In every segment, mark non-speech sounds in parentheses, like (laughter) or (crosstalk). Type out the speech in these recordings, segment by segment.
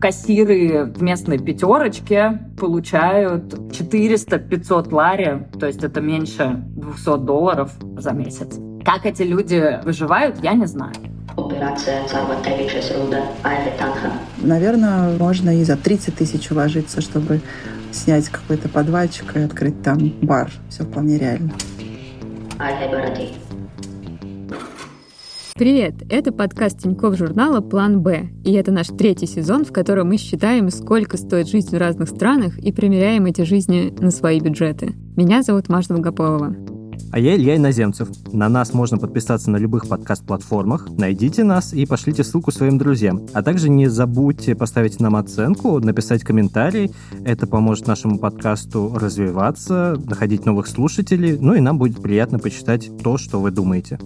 Кассиры в местной пятерочке получают 400-500 лари, то есть это меньше 200 долларов за месяц. Как эти люди выживают, я не знаю. Наверное, можно и за 30 тысяч уложиться, чтобы снять какой-то подвальчик и открыть там бар. Все вполне реально. Привет! Это подкаст Тинькофф журнала «План Б». И это наш третий сезон, в котором мы считаем, сколько стоит жизнь в разных странах и примеряем эти жизни на свои бюджеты. Меня зовут Маша Долгополова. А я Илья Иноземцев. На нас можно подписаться на любых подкаст-платформах. Найдите нас и пошлите ссылку своим друзьям. А также не забудьте поставить нам оценку, написать комментарий. Это поможет нашему подкасту развиваться, находить новых слушателей. Ну и нам будет приятно почитать то, что вы думаете.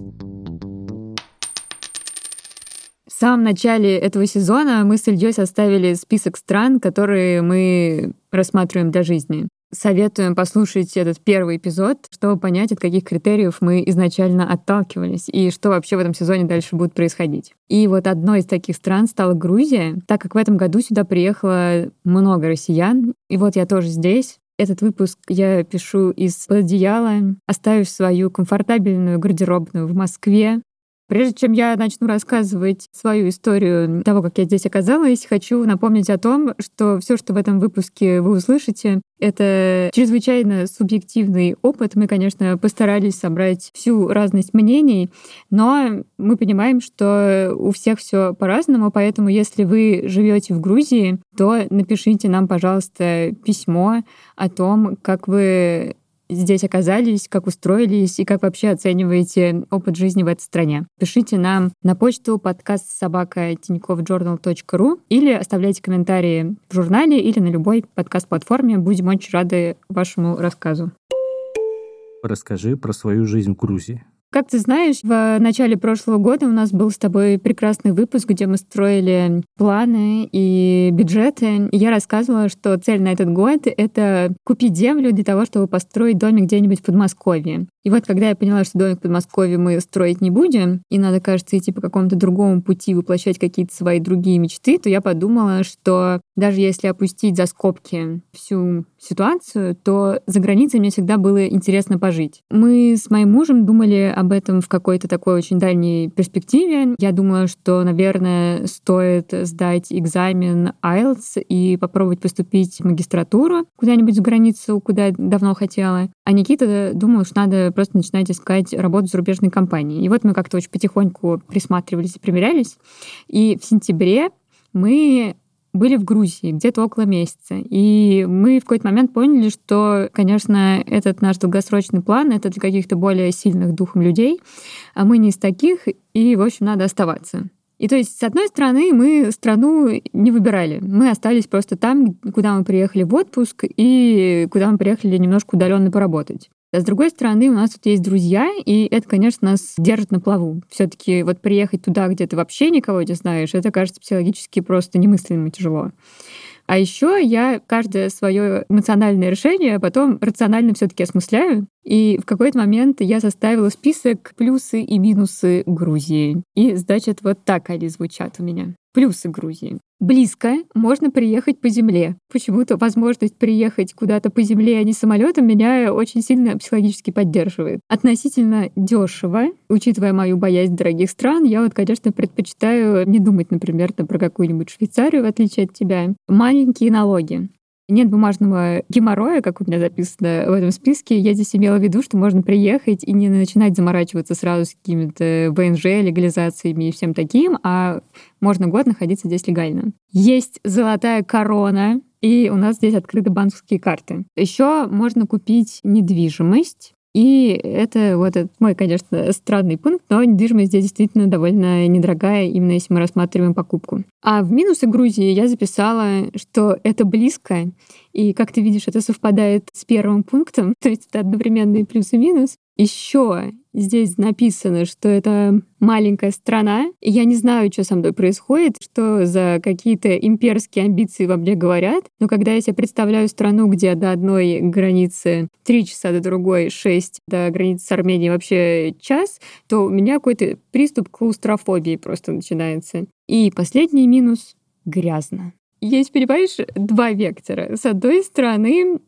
Самом начале этого сезона мы с Ильей составили список стран, которые мы рассматриваем для жизни. Советуем послушать этот первый эпизод, чтобы понять, от каких критериев мы изначально отталкивались и что вообще в этом сезоне дальше будет происходить. И вот одной из таких стран стала Грузия, так как в этом году сюда приехало много россиян. И вот я тоже здесь. Этот выпуск я пишу из одеяла, оставив свою комфортабельную гардеробную в Москве, Прежде чем я начну рассказывать свою историю того, как я здесь оказалась, хочу напомнить о том, что все, что в этом выпуске вы услышите, это чрезвычайно субъективный опыт. Мы, конечно, постарались собрать всю разность мнений, но мы понимаем, что у всех все по-разному, поэтому если вы живете в Грузии, то напишите нам, пожалуйста, письмо о том, как вы здесь оказались, как устроились и как вообще оцениваете опыт жизни в этой стране. Пишите нам на почту подкаст собака ру или оставляйте комментарии в журнале или на любой подкаст-платформе. Будем очень рады вашему рассказу. Расскажи про свою жизнь в Грузии. Как ты знаешь, в начале прошлого года у нас был с тобой прекрасный выпуск, где мы строили планы и бюджеты. Я рассказывала, что цель на этот год — это купить землю для того, чтобы построить домик где-нибудь в Подмосковье. И вот когда я поняла, что домик в Подмосковье мы строить не будем, и надо, кажется, идти по какому-то другому пути, воплощать какие-то свои другие мечты, то я подумала, что даже если опустить за скобки всю ситуацию, то за границей мне всегда было интересно пожить. Мы с моим мужем думали об этом в какой-то такой очень дальней перспективе. Я думала, что, наверное, стоит сдать экзамен IELTS и попробовать поступить в магистратуру куда-нибудь за границу, куда давно хотела. А Никита думал, что надо просто начинать искать работу в зарубежной компании. И вот мы как-то очень потихоньку присматривались и примерялись. И в сентябре мы были в Грузии где-то около месяца. И мы в какой-то момент поняли, что, конечно, этот наш долгосрочный план — это для каких-то более сильных духом людей, а мы не из таких, и, в общем, надо оставаться. И то есть, с одной стороны, мы страну не выбирали. Мы остались просто там, куда мы приехали в отпуск и куда мы приехали немножко удаленно поработать. А с другой стороны, у нас тут есть друзья, и это, конечно, нас держит на плаву. все таки вот приехать туда, где ты вообще никого не знаешь, это кажется психологически просто немыслимо тяжело. А еще я каждое свое эмоциональное решение потом рационально все-таки осмысляю. И в какой-то момент я составила список плюсы и минусы Грузии. И, значит, вот так они звучат у меня. Плюсы Грузии. Близко, можно приехать по земле. Почему-то возможность приехать куда-то по земле, а не самолетом, меня очень сильно психологически поддерживает. Относительно дешево, учитывая мою боязнь дорогих стран, я вот, конечно, предпочитаю не думать, например, про какую-нибудь Швейцарию, в отличие от тебя. Маленькие налоги. Нет бумажного геморроя, как у меня записано в этом списке. Я здесь имела в виду, что можно приехать и не начинать заморачиваться сразу с какими-то ВНЖ, легализациями и всем таким, а можно год находиться здесь легально. Есть золотая корона, и у нас здесь открыты банковские карты. Еще можно купить недвижимость и это вот этот мой, конечно, странный пункт, но недвижимость здесь действительно довольно недорогая, именно если мы рассматриваем покупку. А в минусы Грузии я записала, что это близко, и, как ты видишь, это совпадает с первым пунктом, (laughs) то есть это одновременный плюс и минус. Еще здесь написано, что это маленькая страна. Я не знаю, что со мной происходит, что за какие-то имперские амбиции во мне говорят. Но когда я себе представляю страну, где до одной границы три часа, до другой шесть, до границы с Арменией вообще час, то у меня какой-то приступ клаустрофобии просто начинается. И последний минус — грязно. есть, понимаешь, два вектора. С одной стороны,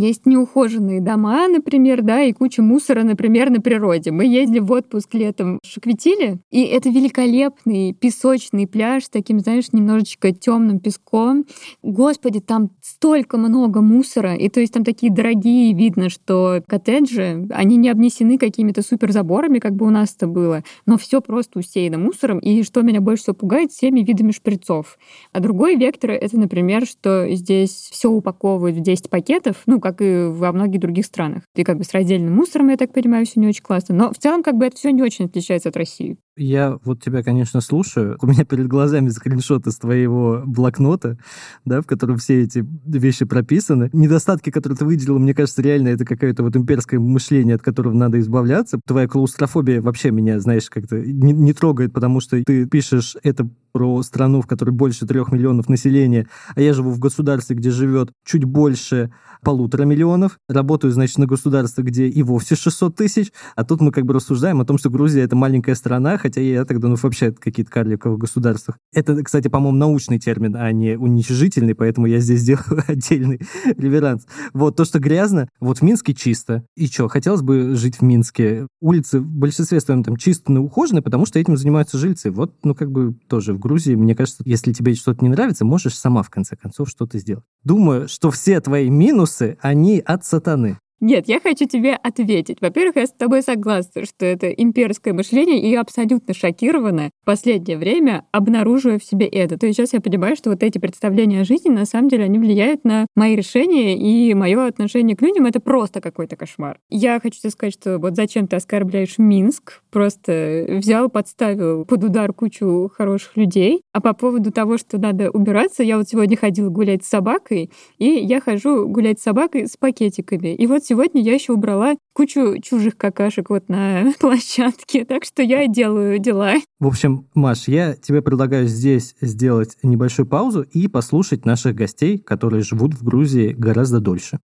есть неухоженные дома, например, да, и куча мусора, например, на природе. Мы ездили в отпуск летом в Шакветиле, и это великолепный песочный пляж с таким, знаешь, немножечко темным песком. Господи, там столько много мусора, и то есть там такие дорогие, видно, что коттеджи, они не обнесены какими-то супер заборами, как бы у нас это было, но все просто усеяно мусором, и что меня больше всего пугает, всеми видами шприцов. А другой вектор — это, например, что здесь все упаковывают в 10 пакетов, ну, как как и во многих других странах. И как бы с раздельным мусором, я так понимаю, все не очень классно. Но в целом как бы это все не очень отличается от России. Я вот тебя, конечно, слушаю. У меня перед глазами скриншоты с твоего блокнота, да, в котором все эти вещи прописаны. Недостатки, которые ты выделил, мне кажется, реально это какое-то вот имперское мышление, от которого надо избавляться. Твоя клаустрофобия вообще меня, знаешь, как-то не, не трогает, потому что ты пишешь это про страну, в которой больше трех миллионов населения, а я живу в государстве, где живет чуть больше полутора миллионов, работаю, значит, на государстве, где и вовсе 600 тысяч, а тут мы как бы рассуждаем о том, что Грузия — это маленькая страна, хотя я тогда, ну, вообще какие-то карликовые государства. Это, кстати, по-моему, научный термин, а не уничижительный, поэтому я здесь (laughs) делаю отдельный реверанс. Вот, то, что грязно, вот в Минске чисто. И что, хотелось бы жить в Минске. Улицы в большинстве своем там чисто ухожены, потому что этим занимаются жильцы. Вот, ну, как бы тоже в Грузии, мне кажется, если тебе что-то не нравится, можешь сама, в конце концов, что-то сделать. Думаю, что все твои минусы, они от сатаны. Нет, я хочу тебе ответить. Во-первых, я с тобой согласна, что это имперское мышление, и абсолютно шокирована в последнее время, обнаруживая в себе это. То есть сейчас я понимаю, что вот эти представления о жизни, на самом деле, они влияют на мои решения, и мое отношение к людям — это просто какой-то кошмар. Я хочу тебе сказать, что вот зачем ты оскорбляешь Минск? Просто взял, подставил под удар кучу хороших людей. А по поводу того, что надо убираться, я вот сегодня ходила гулять с собакой, и я хожу гулять с собакой с пакетиками. И вот сегодня я еще убрала кучу чужих какашек вот на (laughs) площадке, так что я делаю дела. В общем, Маш, я тебе предлагаю здесь сделать небольшую паузу и послушать наших гостей, которые живут в Грузии гораздо дольше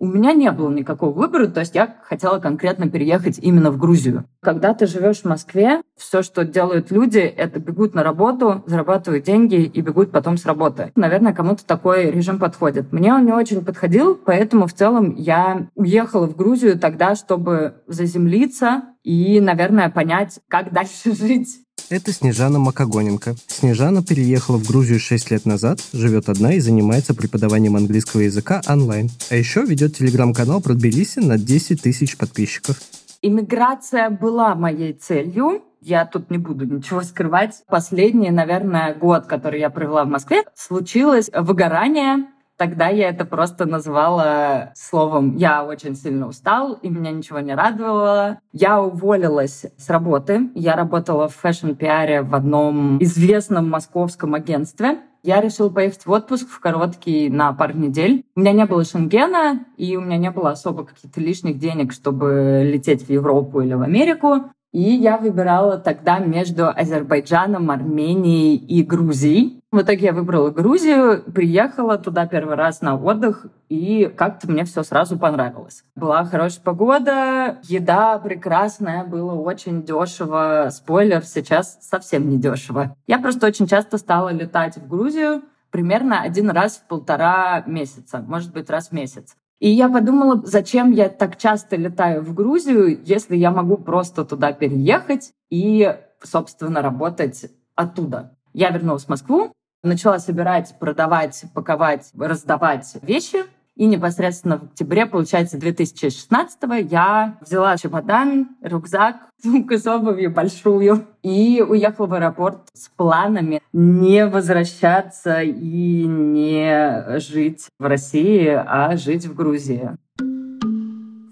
у меня не было никакого выбора, то есть я хотела конкретно переехать именно в Грузию. Когда ты живешь в Москве, все, что делают люди, это бегут на работу, зарабатывают деньги и бегут потом с работы. Наверное, кому-то такой режим подходит. Мне он не очень подходил, поэтому в целом я уехала в Грузию тогда, чтобы заземлиться и, наверное, понять, как дальше (laughs) жить. Это Снежана Макогоненко. Снежана переехала в Грузию 6 лет назад, живет одна и занимается преподаванием английского языка онлайн. А еще ведет телеграм-канал про Тбилиси на 10 тысяч подписчиков. Иммиграция была моей целью. Я тут не буду ничего скрывать. Последний, наверное, год, который я провела в Москве, случилось выгорание Тогда я это просто назвала словом «я очень сильно устала, и меня ничего не радовало». Я уволилась с работы. Я работала в fashion -пиаре в одном известном московском агентстве. Я решила поехать в отпуск в короткий на пару недель. У меня не было шенгена, и у меня не было особо каких-то лишних денег, чтобы лететь в Европу или в Америку. И я выбирала тогда между Азербайджаном, Арменией и Грузией. В итоге я выбрала Грузию, приехала туда первый раз на отдых, и как-то мне все сразу понравилось. Была хорошая погода, еда прекрасная, было очень дешево. Спойлер, сейчас совсем не дешево. Я просто очень часто стала летать в Грузию, примерно один раз в полтора месяца, может быть, раз в месяц. И я подумала, зачем я так часто летаю в Грузию, если я могу просто туда переехать и, собственно, работать оттуда. Я вернулась в Москву, начала собирать, продавать, паковать, раздавать вещи — и непосредственно в октябре, получается, 2016 я взяла чемодан, рюкзак, (laughs) сумку с обувью большую и уехала в аэропорт с планами не возвращаться и не жить в России, а жить в Грузии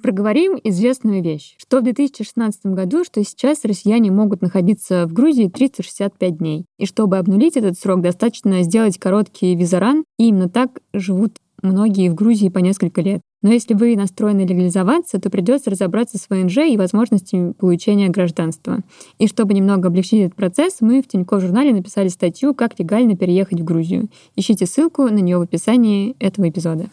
проговорим известную вещь, что в 2016 году, что сейчас россияне могут находиться в Грузии 365 дней. И чтобы обнулить этот срок, достаточно сделать короткий визаран, и именно так живут многие в Грузии по несколько лет. Но если вы настроены легализоваться, то придется разобраться с ВНЖ и возможностями получения гражданства. И чтобы немного облегчить этот процесс, мы в Тинькофф журнале написали статью «Как легально переехать в Грузию». Ищите ссылку на нее в описании этого эпизода.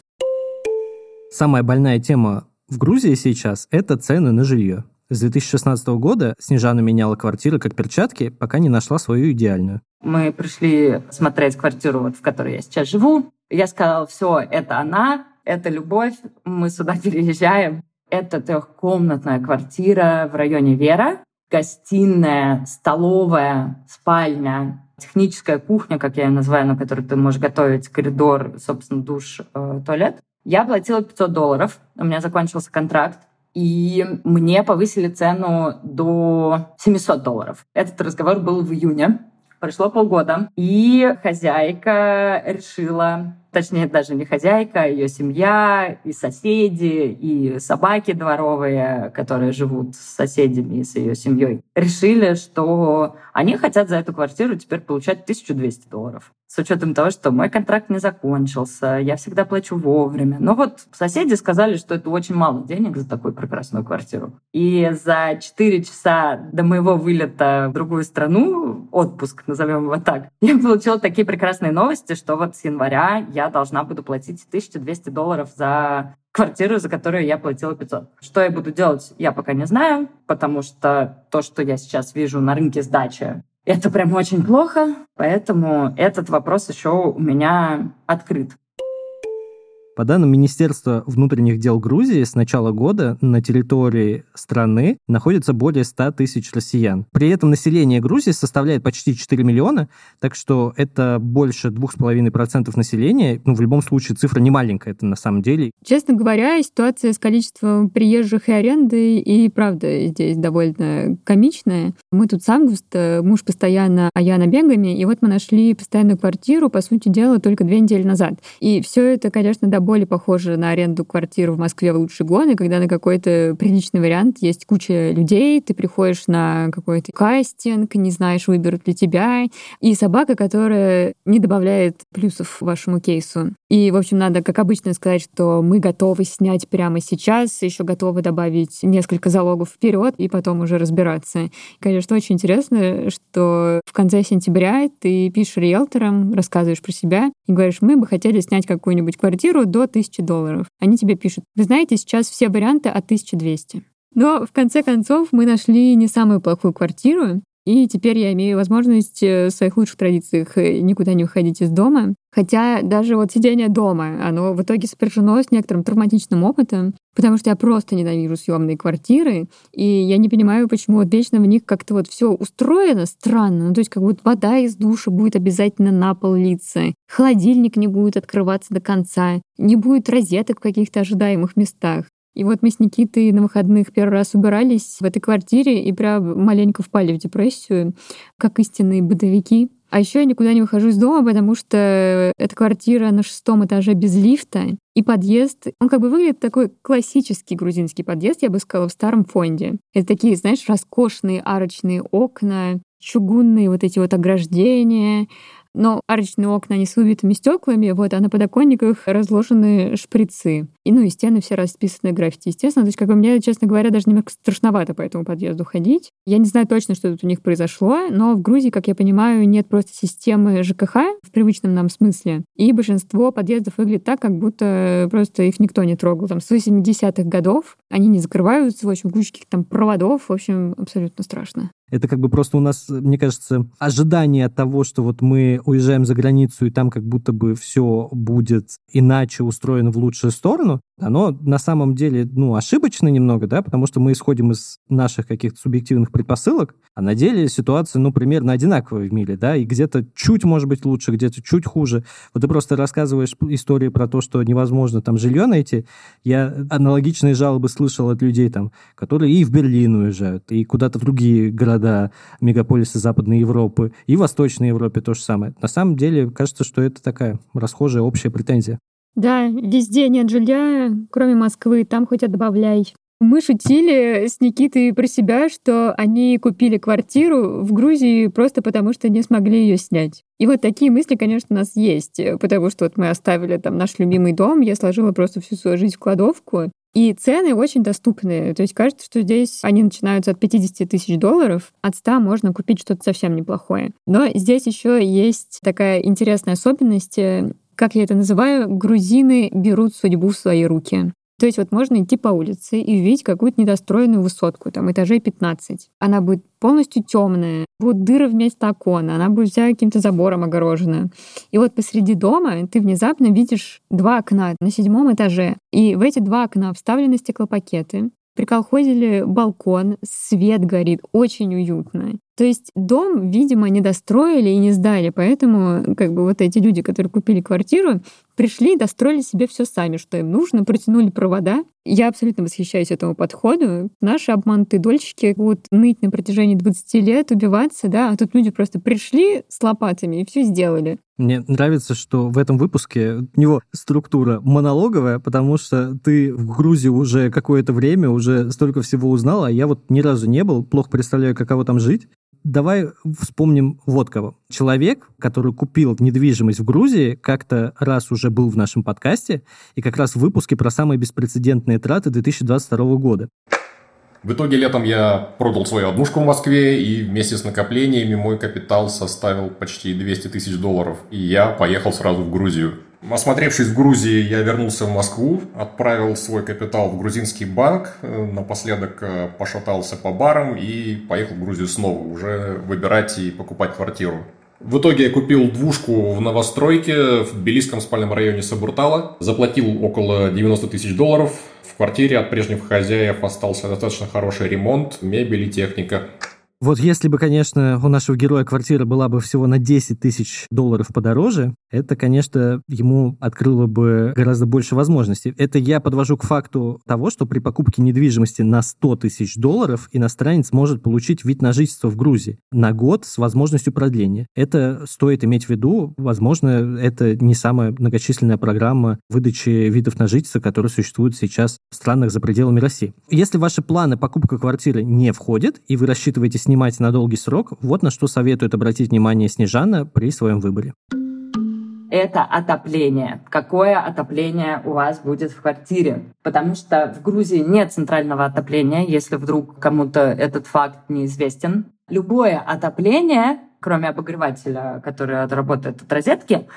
Самая больная тема в Грузии сейчас – это цены на жилье. С 2016 года Снежана меняла квартиры как перчатки, пока не нашла свою идеальную. Мы пришли смотреть квартиру, вот, в которой я сейчас живу. Я сказала, все, это она, это любовь, мы сюда (laughs) переезжаем. Это трехкомнатная квартира в районе Вера, гостиная, столовая, спальня, техническая кухня, как я ее называю, на которой ты можешь готовить, коридор, собственно, душ, э, туалет. Я платила 500 долларов, у меня закончился контракт, и мне повысили цену до 700 долларов. Этот разговор был в июне. Прошло полгода, и хозяйка решила точнее даже не хозяйка, а ее семья, и соседи, и собаки дворовые, которые живут с соседями и с ее семьей, решили, что они хотят за эту квартиру теперь получать 1200 долларов. С учетом того, что мой контракт не закончился, я всегда плачу вовремя. Но вот соседи сказали, что это очень мало денег за такую прекрасную квартиру. И за 4 часа до моего вылета в другую страну, отпуск, назовем его так, я получила такие прекрасные новости, что вот с января я я должна буду платить 1200 долларов за квартиру, за которую я платила 500. Что я буду делать, я пока не знаю, потому что то, что я сейчас вижу на рынке сдачи, это прям очень плохо, поэтому этот вопрос еще у меня открыт. По данным Министерства внутренних дел Грузии, с начала года на территории страны находится более 100 тысяч россиян. При этом население Грузии составляет почти 4 миллиона, так что это больше 2,5% населения. Ну, в любом случае, цифра не маленькая, это на самом деле. Честно говоря, ситуация с количеством приезжих и аренды и правда здесь довольно комичная. Мы тут с августа, муж постоянно, а я набегами, и вот мы нашли постоянную квартиру, по сути дела, только две недели назад. И все это, конечно, до более похоже на аренду квартиры в Москве в лучшие годы, когда на какой-то приличный вариант есть куча людей, ты приходишь на какой-то кастинг, не знаешь, выберут ли тебя, и собака, которая не добавляет плюсов вашему кейсу. И, в общем, надо, как обычно, сказать, что мы готовы снять прямо сейчас, еще готовы добавить несколько залогов вперед и потом уже разбираться. Конечно, очень интересно, что в конце сентября ты пишешь риэлторам, рассказываешь про себя и говоришь, мы бы хотели снять какую-нибудь квартиру до 1000 долларов. Они тебе пишут, вы знаете, сейчас все варианты от 1200. Но в конце концов мы нашли не самую плохую квартиру, и теперь я имею возможность э, в своих лучших традициях э, никуда не выходить из дома. Хотя даже вот сидение дома, оно в итоге сопряжено с некоторым травматичным опытом, потому что я просто ненавижу съемные квартиры, и я не понимаю, почему вот вечно в них как-то вот все устроено странно. Ну, то есть как будто вода из душа будет обязательно на пол литься, холодильник не будет открываться до конца, не будет розеток в каких-то ожидаемых местах. И вот мы с Никитой на выходных первый раз убирались в этой квартире и прям маленько впали в депрессию, как истинные бытовики. А еще я никуда не выхожу из дома, потому что эта квартира на шестом этаже без лифта. И подъезд, он как бы выглядит такой классический грузинский подъезд, я бы сказала, в старом фонде. Это такие, знаешь, роскошные арочные окна, чугунные вот эти вот ограждения, но арочные окна, они с выбитыми стеклами, вот, а на подоконниках разложены шприцы. И, ну, и стены все расписаны граффити, естественно. То есть, как бы мне, честно говоря, даже немного страшновато по этому подъезду ходить. Я не знаю точно, что тут у них произошло, но в Грузии, как я понимаю, нет просто системы ЖКХ в привычном нам смысле. И большинство подъездов выглядит так, как будто просто их никто не трогал. Там с 80-х годов они не закрываются, в общем, кучки там проводов. В общем, абсолютно страшно. Это как бы просто у нас, мне кажется, ожидание того, что вот мы уезжаем за границу, и там как будто бы все будет иначе устроено в лучшую сторону, оно на самом деле, ну, ошибочно немного, да, потому что мы исходим из наших каких-то субъективных предпосылок, а на деле ситуация, ну, примерно одинаковая в мире, да, и где-то чуть, может быть, лучше, где-то чуть хуже. Вот ты просто рассказываешь истории про то, что невозможно там жилье найти. Я аналогичные жалобы слышал от людей там, которые и в Берлин уезжают, и куда-то в другие города, мегаполисы Западной Европы, и Восточной Европе то же самое. На самом деле, кажется, что это такая расхожая общая претензия. Да, везде нет жилья, кроме Москвы, там хоть добавляй. Мы шутили с Никитой про себя, что они купили квартиру в Грузии просто потому, что не смогли ее снять. И вот такие мысли, конечно, у нас есть, потому что вот мы оставили там наш любимый дом, я сложила просто всю свою жизнь в кладовку, и цены очень доступные. То есть кажется, что здесь они начинаются от 50 тысяч долларов, от 100 можно купить что-то совсем неплохое. Но здесь еще есть такая интересная особенность как я это называю, грузины берут судьбу в свои руки. То есть вот можно идти по улице и увидеть какую-то недостроенную высотку, там этажей 15. Она будет полностью темная, будут дыры вместо окона, она будет вся каким-то забором огорожена. И вот посреди дома ты внезапно видишь два окна на седьмом этаже. И в эти два окна вставлены стеклопакеты. Приколхозили балкон, свет горит, очень уютно. То есть дом, видимо, не достроили и не сдали, поэтому как бы вот эти люди, которые купили квартиру, пришли и достроили себе все сами, что им нужно, протянули провода. Я абсолютно восхищаюсь этому подходу. Наши обманутые дольщики будут ныть на протяжении 20 лет, убиваться, да, а тут люди просто пришли с лопатами и все сделали. Мне нравится, что в этом выпуске у него структура монологовая, потому что ты в Грузии уже какое-то время, уже столько всего узнал, а я вот ни разу не был, плохо представляю, каково там жить. Давай вспомним вот кого. Человек, который купил недвижимость в Грузии, как-то раз уже был в нашем подкасте, и как раз в выпуске про самые беспрецедентные траты 2022 года. В итоге летом я продал свою однушку в Москве, и вместе с накоплениями мой капитал составил почти 200 тысяч долларов. И я поехал сразу в Грузию. Осмотревшись в Грузии, я вернулся в Москву, отправил свой капитал в грузинский банк, э, напоследок э, пошатался по барам и поехал в Грузию снова, уже выбирать и покупать квартиру. В итоге я купил двушку в новостройке в Тбилисском спальном районе Сабуртала, заплатил около 90 тысяч долларов. В квартире от прежних хозяев остался достаточно хороший ремонт, мебель и техника. Вот если бы, конечно, у нашего героя квартира была бы всего на 10 тысяч долларов подороже, это, конечно, ему открыло бы гораздо больше возможностей. Это я подвожу к факту того, что при покупке недвижимости на 100 тысяч долларов иностранец может получить вид на жительство в Грузии на год с возможностью продления. Это стоит иметь в виду. Возможно, это не самая многочисленная программа выдачи видов на жительство, которая существует сейчас в странах за пределами России. Если ваши планы покупка квартиры не входят, и вы рассчитываете с снимать на долгий срок, вот на что советует обратить внимание Снежана при своем выборе это отопление. Какое отопление у вас будет в квартире? Потому что в Грузии нет центрального отопления, если вдруг кому-то этот факт неизвестен. Любое отопление, кроме обогревателя, который работает от розетки,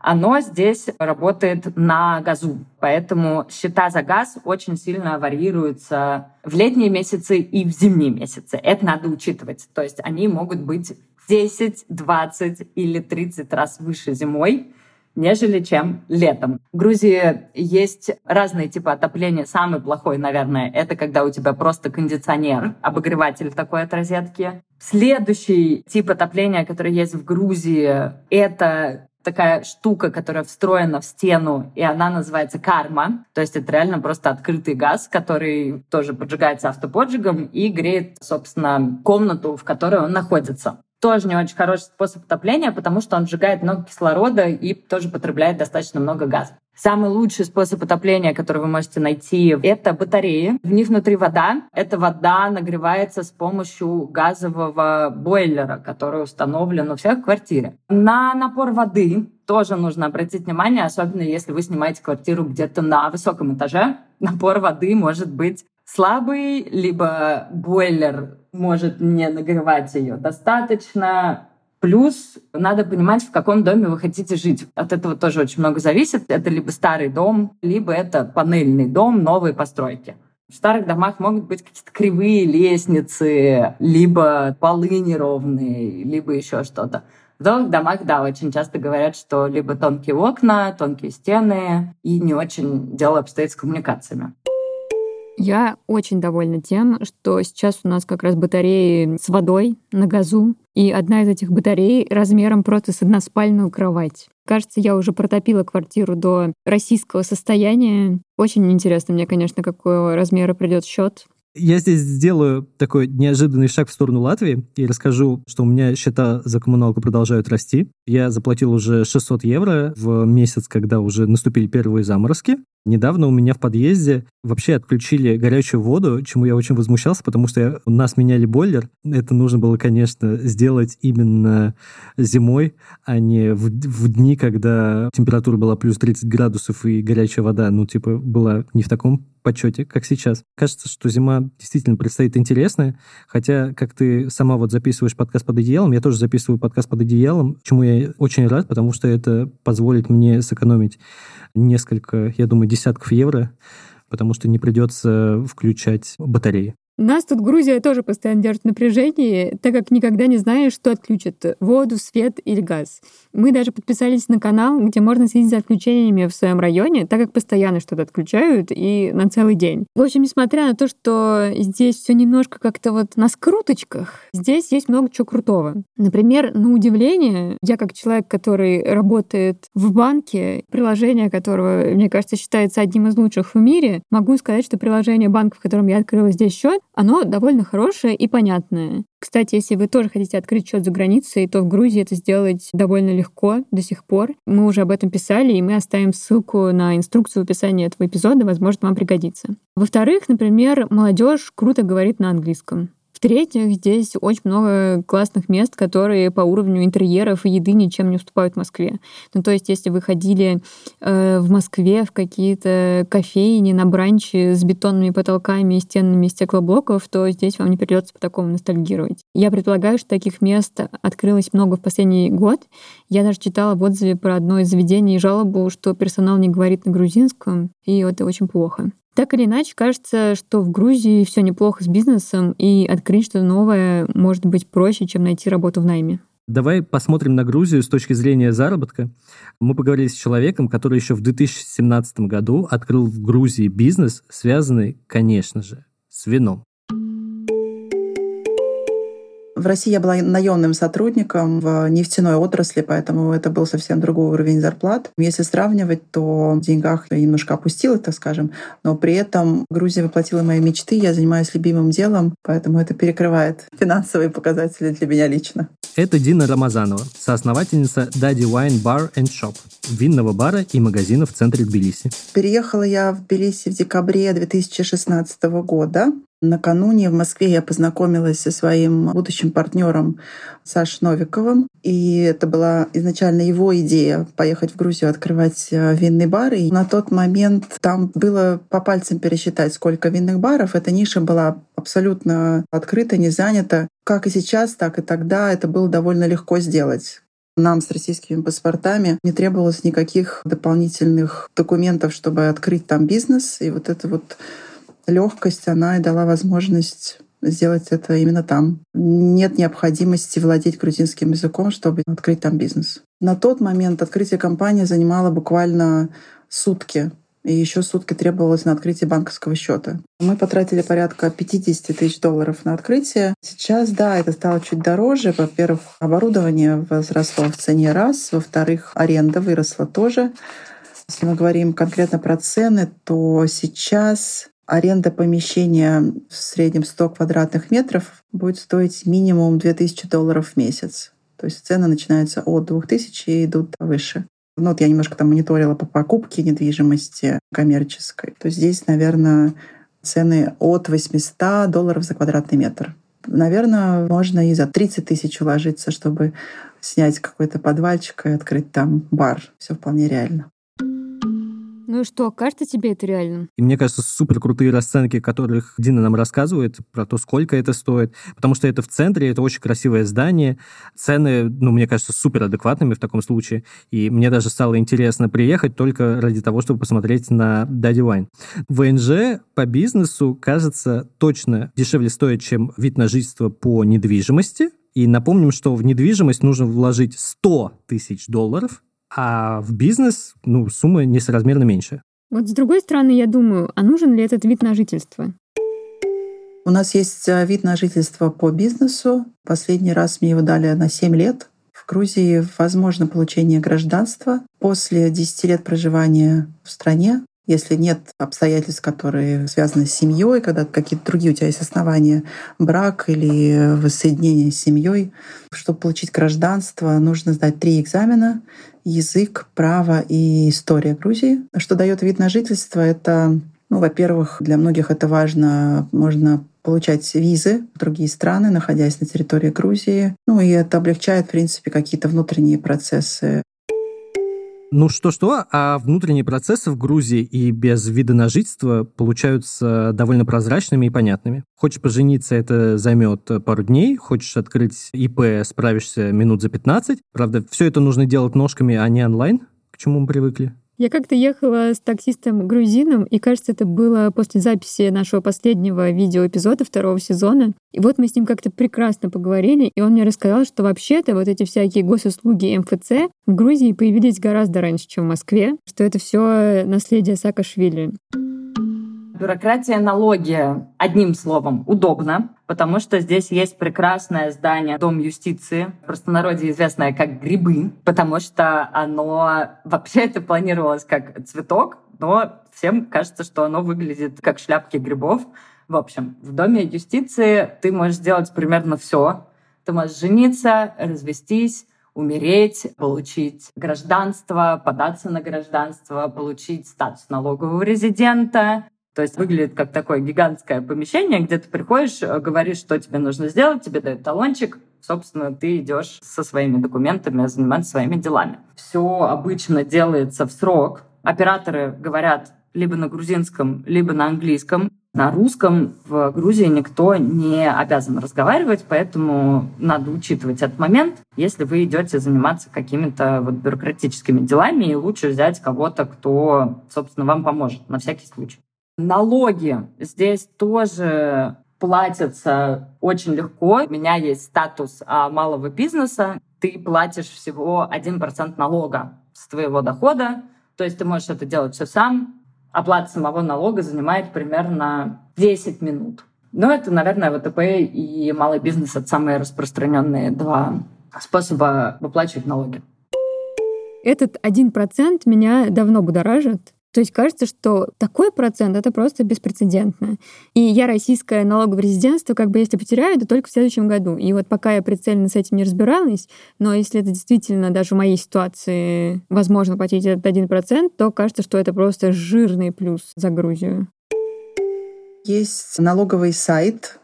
оно здесь работает на газу. Поэтому счета за газ очень сильно варьируются в летние месяцы и в зимние месяцы. Это надо учитывать. То есть они могут быть 10, 20 или 30 раз выше зимой, нежели чем летом. В Грузии есть разные типы отопления. Самый плохой, наверное, это когда у тебя просто кондиционер, обогреватель такой от розетки. Следующий тип отопления, который есть в Грузии, это такая штука, которая встроена в стену, и она называется карма. То есть это реально просто открытый газ, который тоже поджигается автоподжигом и греет, собственно, комнату, в которой он находится. Тоже не очень хороший способ отопления, потому что он сжигает много кислорода и тоже потребляет достаточно много газа. Самый лучший способ отопления, который вы можете найти, это батареи. В них внутри вода. Эта вода нагревается с помощью газового бойлера, который установлен у всех в квартире. На напор воды тоже нужно обратить внимание, особенно если вы снимаете квартиру где-то на высоком этаже. Напор воды может быть слабый, либо бойлер может не нагревать ее достаточно, Плюс надо понимать, в каком доме вы хотите жить. От этого тоже очень много зависит. Это либо старый дом, либо это панельный дом, новые постройки. В старых домах могут быть какие-то кривые лестницы, либо полы неровные, либо еще что-то. В новых домах, да, очень часто говорят, что либо тонкие окна, тонкие стены, и не очень дело обстоит с коммуникациями. Я очень довольна тем, что сейчас у нас как раз батареи с водой на газу, и одна из этих батарей размером просто с односпальную кровать. Кажется, я уже протопила квартиру до российского состояния. Очень интересно мне, конечно, какого размера придет счет. Я здесь сделаю такой неожиданный шаг в сторону Латвии и расскажу, что у меня счета за коммуналку продолжают расти. Я заплатил уже 600 евро в месяц, когда уже наступили первые заморозки. Недавно у меня в подъезде вообще отключили горячую воду, чему я очень возмущался, потому что я, у нас меняли бойлер. Это нужно было, конечно, сделать именно зимой, а не в, в дни, когда температура была плюс 30 градусов и горячая вода, ну, типа, была не в таком почете, как сейчас. Кажется, что зима действительно предстоит интересная, хотя, как ты сама вот записываешь подкаст под одеялом, я тоже записываю подкаст под одеялом, чему я очень рад, потому что это позволит мне сэкономить несколько, я думаю, десятков евро потому что не придется включать батареи. Нас тут Грузия тоже постоянно держит в напряжении, так как никогда не знаешь, что отключат — воду, свет или газ. Мы даже подписались на канал, где можно следить за отключениями в своем районе, так как постоянно что-то отключают и на целый день. В общем, несмотря на то, что здесь все немножко как-то вот на скруточках, здесь есть много чего крутого. Например, на удивление, я как человек, который работает в банке, приложение которого, мне кажется, считается одним из лучших в мире, могу сказать, что приложение банка, в котором я открыла здесь счет, оно довольно хорошее и понятное. Кстати, если вы тоже хотите открыть счет за границей, то в Грузии это сделать довольно легко до сих пор. Мы уже об этом писали, и мы оставим ссылку на инструкцию в описании этого эпизода, возможно, вам пригодится. Во-вторых, например, молодежь круто говорит на английском. В-третьих, здесь очень много классных мест, которые по уровню интерьеров и еды ничем не уступают Москве. Ну, то есть, если вы ходили э, в Москве в какие-то кофейни на бранчи с бетонными потолками и стенами стеклоблоков, то здесь вам не придется по такому ностальгировать. Я предполагаю, что таких мест открылось много в последний год. Я даже читала в отзыве про одно из заведений жалобу, что персонал не говорит на грузинском, и это очень плохо. Так или иначе, кажется, что в Грузии все неплохо с бизнесом, и открыть что-то новое может быть проще, чем найти работу в найме. Давай посмотрим на Грузию с точки зрения заработка. Мы поговорили с человеком, который еще в 2017 году открыл в Грузии бизнес, связанный, конечно же, с вином. В России я была наемным сотрудником в нефтяной отрасли, поэтому это был совсем другой уровень зарплат. Если сравнивать, то в деньгах я немножко опустилась, так скажем, но при этом Грузия воплотила мои мечты, я занимаюсь любимым делом, поэтому это перекрывает финансовые показатели для меня лично. Это Дина Рамазанова, соосновательница Daddy Wine Bar and Shop, винного бара и магазина в центре Тбилиси. Переехала я в Тбилиси в декабре 2016 года. Накануне в Москве я познакомилась со своим будущим партнером Сашей Новиковым. И это была изначально его идея поехать в Грузию открывать э, винный бар. И на тот момент там было по пальцам пересчитать, сколько винных баров. Эта ниша была абсолютно открыта, не занята. Как и сейчас, так и тогда это было довольно легко сделать. Нам с российскими паспортами не требовалось никаких дополнительных документов, чтобы открыть там бизнес. И вот это вот легкость, она и дала возможность сделать это именно там. Нет необходимости владеть грузинским языком, чтобы открыть там бизнес. На тот момент открытие компании занимало буквально сутки. И еще сутки требовалось на открытие банковского счета. Мы потратили порядка 50 тысяч долларов на открытие. Сейчас, да, это стало чуть дороже. Во-первых, оборудование возросло в цене раз. Во-вторых, аренда выросла тоже. Если мы говорим конкретно про цены, то сейчас аренда помещения в среднем 100 квадратных метров будет стоить минимум 2000 долларов в месяц. То есть цены начинаются от 2000 и идут выше. Ну, вот я немножко там мониторила по покупке недвижимости коммерческой. То здесь, наверное, цены от 800 долларов за квадратный метр. Наверное, можно и за 30 тысяч уложиться, чтобы снять какой-то подвальчик и открыть там бар. Все вполне реально. Ну и что, кажется тебе это реальным? И мне кажется, супер крутые расценки, которых Дина нам рассказывает про то, сколько это стоит, потому что это в центре, это очень красивое здание, цены, ну, мне кажется, супер адекватными в таком случае, и мне даже стало интересно приехать только ради того, чтобы посмотреть на Daddy Wine. ВНЖ по бизнесу, кажется, точно дешевле стоит, чем вид на жительство по недвижимости, и напомним, что в недвижимость нужно вложить 100 тысяч долларов, а в бизнес, ну, сумма несоразмерно меньше. Вот с другой стороны, я думаю, а нужен ли этот вид на жительство? У нас есть э, вид на жительство по бизнесу. Последний раз мне его дали на 7 лет. В Грузии возможно получение гражданства после 10 лет проживания в стране. Если нет обстоятельств, которые связаны с семьей, когда какие-то другие у тебя есть основания, брак или воссоединение с семьей, чтобы получить гражданство, нужно сдать три экзамена язык, право и история Грузии. Что дает вид на жительство, это, ну, во-первых, для многих это важно, можно получать визы в другие страны, находясь на территории Грузии. Ну и это облегчает, в принципе, какие-то внутренние процессы ну что-что, а внутренние процессы в Грузии и без вида на жительство получаются довольно прозрачными и понятными. Хочешь пожениться, это займет пару дней. Хочешь открыть ИП, справишься минут за 15. Правда, все это нужно делать ножками, а не онлайн, к чему мы привыкли. Я как-то ехала с таксистом грузином, и кажется, это было после записи нашего последнего видеоэпизода второго сезона. И вот мы с ним как-то прекрасно поговорили, и он мне рассказал, что вообще-то вот эти всякие госуслуги МФЦ в Грузии появились гораздо раньше, чем в Москве, что это все наследие Саакашвили. Бюрократия налоги, одним словом, удобно, потому что здесь есть прекрасное здание Дом юстиции, в простонародье известное как грибы, потому что оно вообще это планировалось как цветок, но всем кажется, что оно выглядит как шляпки грибов. В общем, в Доме юстиции ты можешь сделать примерно все. Ты можешь жениться, развестись, умереть, получить гражданство, податься на гражданство, получить статус налогового резидента, то есть выглядит как такое гигантское помещение, где ты приходишь, э, говоришь, что тебе нужно сделать, тебе дают талончик, собственно, ты идешь со своими документами заниматься своими делами. Все обычно делается в срок. Операторы говорят либо на грузинском, либо на английском. На русском в Грузии никто не обязан разговаривать, поэтому надо учитывать этот момент, если вы идете заниматься какими-то вот бюрократическими делами, и лучше взять кого-то, кто, собственно, вам поможет на всякий случай. Налоги здесь тоже платятся очень легко. У меня есть статус а, малого бизнеса. Ты платишь всего 1% налога с твоего дохода. То есть ты можешь это делать все сам. Оплата самого налога занимает примерно 10 минут. Но это, наверное, ВТП и малый бизнес — это самые распространенные два способа выплачивать налоги. Этот один процент меня давно будоражит. То есть кажется, что такой процент — это просто беспрецедентно. И я российское налоговое резидентство, как бы если потеряю, то только в следующем году. И вот пока я прицельно с этим не разбиралась, но если это действительно даже в моей ситуации возможно платить этот один процент, то кажется, что это просто жирный плюс за Грузию. Есть налоговый сайт.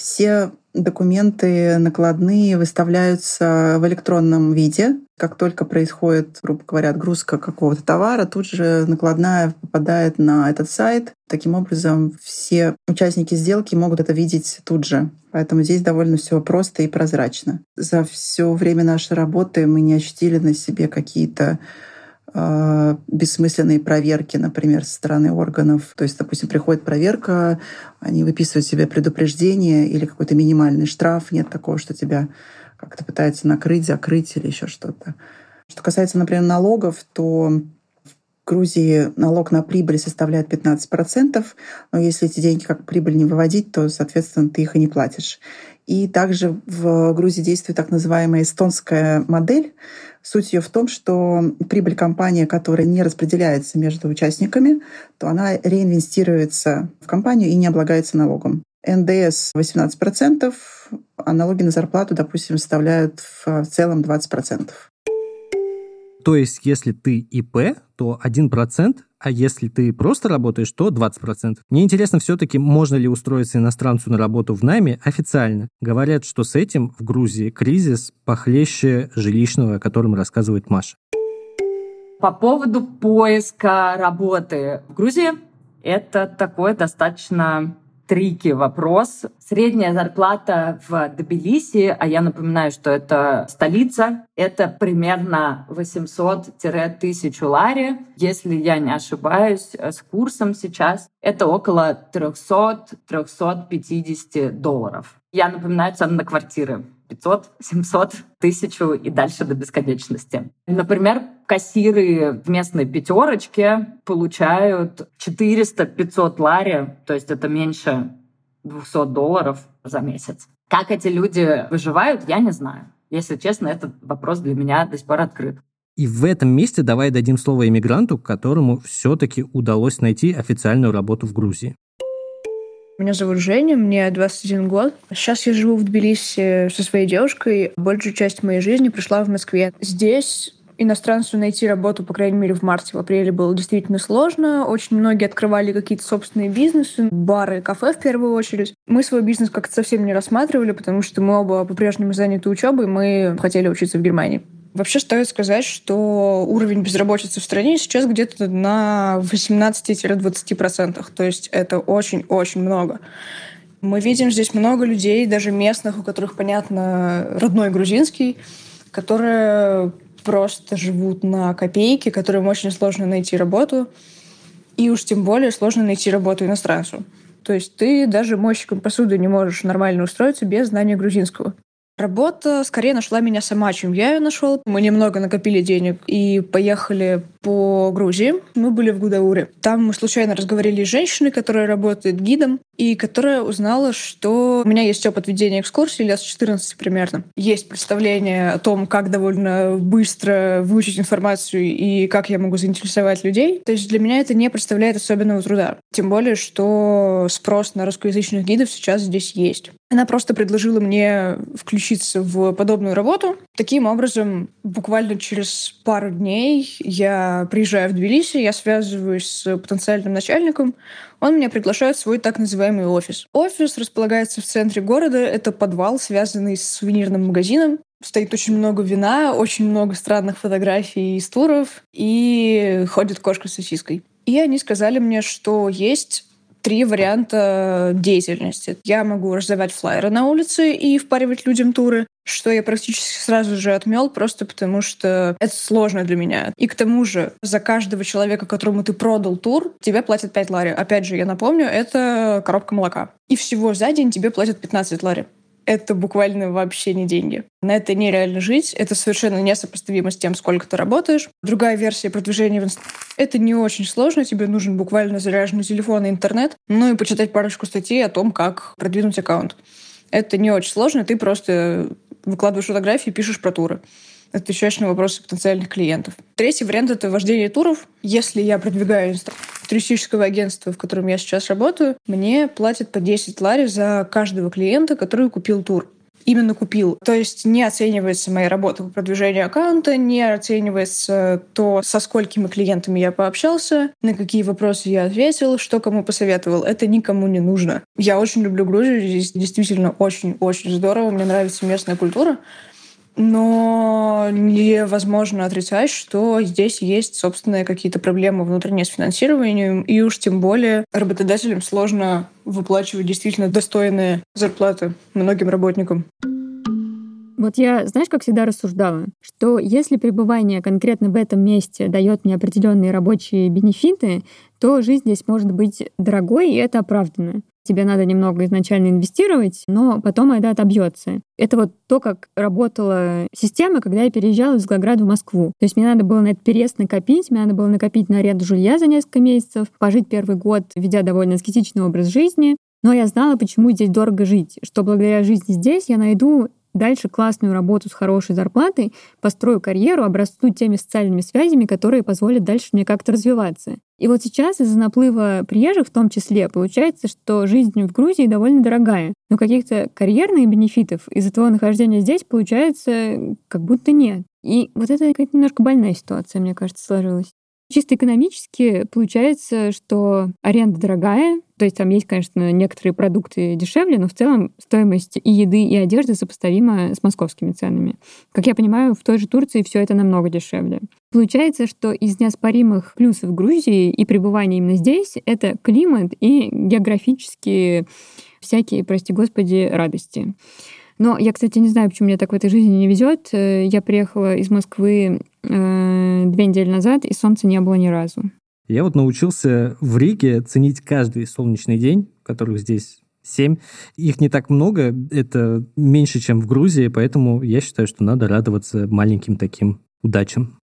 Все документы накладные выставляются в электронном виде. Как только происходит, грубо говоря, отгрузка какого-то товара, тут же накладная попадает на этот сайт. Таким образом, все участники сделки могут это видеть тут же. Поэтому здесь довольно все просто и прозрачно. За все время нашей работы мы не ощутили на себе какие-то бессмысленные проверки, например, со стороны органов. То есть, допустим, приходит проверка, они выписывают себе предупреждение или какой-то минимальный штраф. Нет такого, что тебя как-то пытаются накрыть, закрыть или еще что-то. Что касается, например, налогов, то в Грузии налог на прибыль составляет 15%, но если эти деньги как прибыль не выводить, то, соответственно, ты их и не платишь. И также в Грузии действует так называемая эстонская модель, Суть ее в том, что прибыль компании, которая не распределяется между участниками, то она реинвестируется в компанию и не облагается налогом. НДС 18%, а налоги на зарплату, допустим, составляют в целом 20%. То есть, если ты ИП, то 1%, а если ты просто работаешь, то 20%. Мне интересно все-таки, можно ли устроиться иностранцу на работу в найме официально. Говорят, что с этим в Грузии кризис похлеще жилищного, о котором рассказывает Маша. По поводу поиска работы в Грузии, это такой достаточно трики вопрос. Средняя зарплата в Тбилиси, а я напоминаю, что это столица, это примерно 800-1000 лари. Если я не ошибаюсь, с курсом сейчас это около 300-350 долларов. Я напоминаю цены на квартиры. 500, 700, 1000 и дальше до бесконечности. Например, кассиры в местной пятерочке получают 400-500 лари, то есть это меньше 200 долларов за месяц. Как эти люди выживают, я не знаю. Если честно, этот вопрос для меня до сих пор открыт. И в этом месте давай дадим слово иммигранту, которому все-таки удалось найти официальную работу в Грузии. Меня зовут Женя, мне 21 год. Сейчас я живу в Тбилиси со своей девушкой. Большую часть моей жизни пришла в Москве. Здесь иностранцу найти работу, по крайней мере, в марте, в апреле было действительно сложно. Очень многие открывали какие-то собственные бизнесы, бары, кафе в первую очередь. Мы свой бизнес как-то совсем не рассматривали, потому что мы оба по-прежнему заняты учебой, мы хотели учиться в Германии. Вообще стоит сказать, что уровень безработицы в стране сейчас где-то на 18-20%. То есть это очень-очень много. Мы видим здесь много людей, даже местных, у которых, понятно, родной грузинский, которые просто живут на копейки, которым очень сложно найти работу. И уж тем более сложно найти работу иностранцу. То есть ты даже мойщиком посуды не можешь нормально устроиться без знания грузинского. Работа скорее нашла меня сама, чем я ее нашел. Мы немного накопили денег и поехали по Грузии. Мы были в Гудауре. Там мы случайно разговаривали с женщиной, которая работает гидом, и которая узнала, что у меня есть опыт ведения экскурсий лет с 14 примерно. Есть представление о том, как довольно быстро выучить информацию и как я могу заинтересовать людей. То есть для меня это не представляет особенного труда. Тем более, что спрос на русскоязычных гидов сейчас здесь есть. Она просто предложила мне включиться в подобную работу. Таким образом, буквально через пару дней я приезжаю в Тбилиси, я связываюсь с потенциальным начальником, он меня приглашает в свой так называемый офис. Офис располагается в центре города, это подвал, связанный с сувенирным магазином. Стоит очень много вина, очень много странных фотографий из туров, и ходит кошка с сосиской. И они сказали мне, что есть три варианта деятельности. Я могу раздавать флайеры на улице и впаривать людям туры, что я практически сразу же отмел, просто потому что это сложно для меня. И к тому же за каждого человека, которому ты продал тур, тебе платят 5 лари. Опять же, я напомню, это коробка молока. И всего за день тебе платят 15 лари это буквально вообще не деньги. На это нереально жить, это совершенно несопоставимо с тем, сколько ты работаешь. Другая версия продвижения в Инстаграме — это не очень сложно, тебе нужен буквально заряженный телефон и интернет, ну и почитать парочку статей о том, как продвинуть аккаунт. Это не очень сложно, ты просто выкладываешь фотографии, пишешь про туры отвечаешь на вопросы потенциальных клиентов. Третий вариант — это вождение туров. Если я продвигаю туристического агентства, в котором я сейчас работаю, мне платят по 10 лари за каждого клиента, который купил тур именно купил. То есть не оценивается моя работа по продвижению аккаунта, не оценивается то, со сколькими клиентами я пообщался, на какие вопросы я ответил, что кому посоветовал. Это никому не нужно. Я очень люблю Грузию, здесь действительно очень-очень здорово, мне нравится местная культура но невозможно отрицать, что здесь есть собственные какие-то проблемы внутренние с финансированием, и уж тем более работодателям сложно выплачивать действительно достойные зарплаты многим работникам. Вот я, знаешь, как всегда рассуждала, что если пребывание конкретно в этом месте дает мне определенные рабочие бенефиты, то жизнь здесь может быть дорогой, и это оправданно тебе надо немного изначально инвестировать, но потом это отобьется. Это вот то, как работала система, когда я переезжала из Волгограда в Москву. То есть мне надо было на этот переезд накопить, мне надо было накопить на аренду жилья за несколько месяцев, пожить первый год, ведя довольно аскетичный образ жизни, но я знала, почему здесь дорого жить, что благодаря жизни здесь я найду дальше классную работу с хорошей зарплатой, построю карьеру, обрасту теми социальными связями, которые позволят дальше мне как-то развиваться. И вот сейчас из-за наплыва приезжих в том числе получается, что жизнь в Грузии довольно дорогая. Но каких-то карьерных бенефитов из-за твоего нахождения здесь получается как будто нет. И вот это немножко больная ситуация, мне кажется, сложилась. Чисто экономически получается, что аренда дорогая, то есть там есть, конечно, некоторые продукты дешевле, но в целом стоимость и еды, и одежды сопоставима с московскими ценами. Как я понимаю, в той же Турции все это намного дешевле. Получается, что из неоспоримых плюсов Грузии и пребывания именно здесь — это климат и географические всякие, прости господи, радости. Но я, кстати, не знаю, почему мне так в этой жизни не везет. Э, я приехала из Москвы э, две недели назад, и солнца не было ни разу. Я вот научился в Риге ценить каждый солнечный день, которых здесь семь. Их не так много, это меньше, чем в Грузии, поэтому я считаю, что надо радоваться маленьким таким удачам.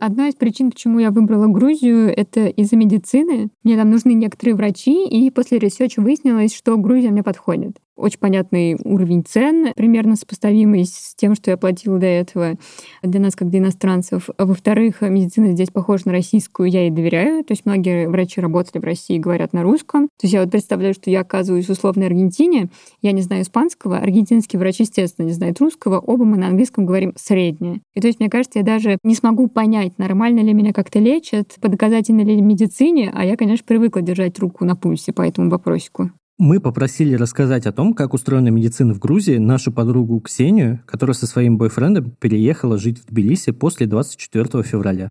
Одна из причин, почему я выбрала Грузию, это из-за медицины. Мне там нужны некоторые врачи, и после ресерча выяснилось, что Грузия мне подходит очень понятный уровень цен, примерно сопоставимый с тем, что я платила до этого для нас, как для иностранцев. А во-вторых, медицина здесь похожа на российскую, я ей доверяю. То есть многие врачи работали в России и говорят на русском. То есть я вот представляю, что я оказываюсь в условной Аргентине, я не знаю испанского, аргентинский врач, естественно, не знает русского, оба мы на английском говорим среднее. И то есть, мне кажется, я даже не смогу понять, нормально ли меня как-то лечат, по доказательной ли медицине, а я, конечно, привыкла держать руку на пульсе по этому вопросику. Мы попросили рассказать о том, как устроена медицина в Грузии, нашу подругу Ксению, которая со своим бойфрендом переехала жить в Тбилиси после 24 февраля.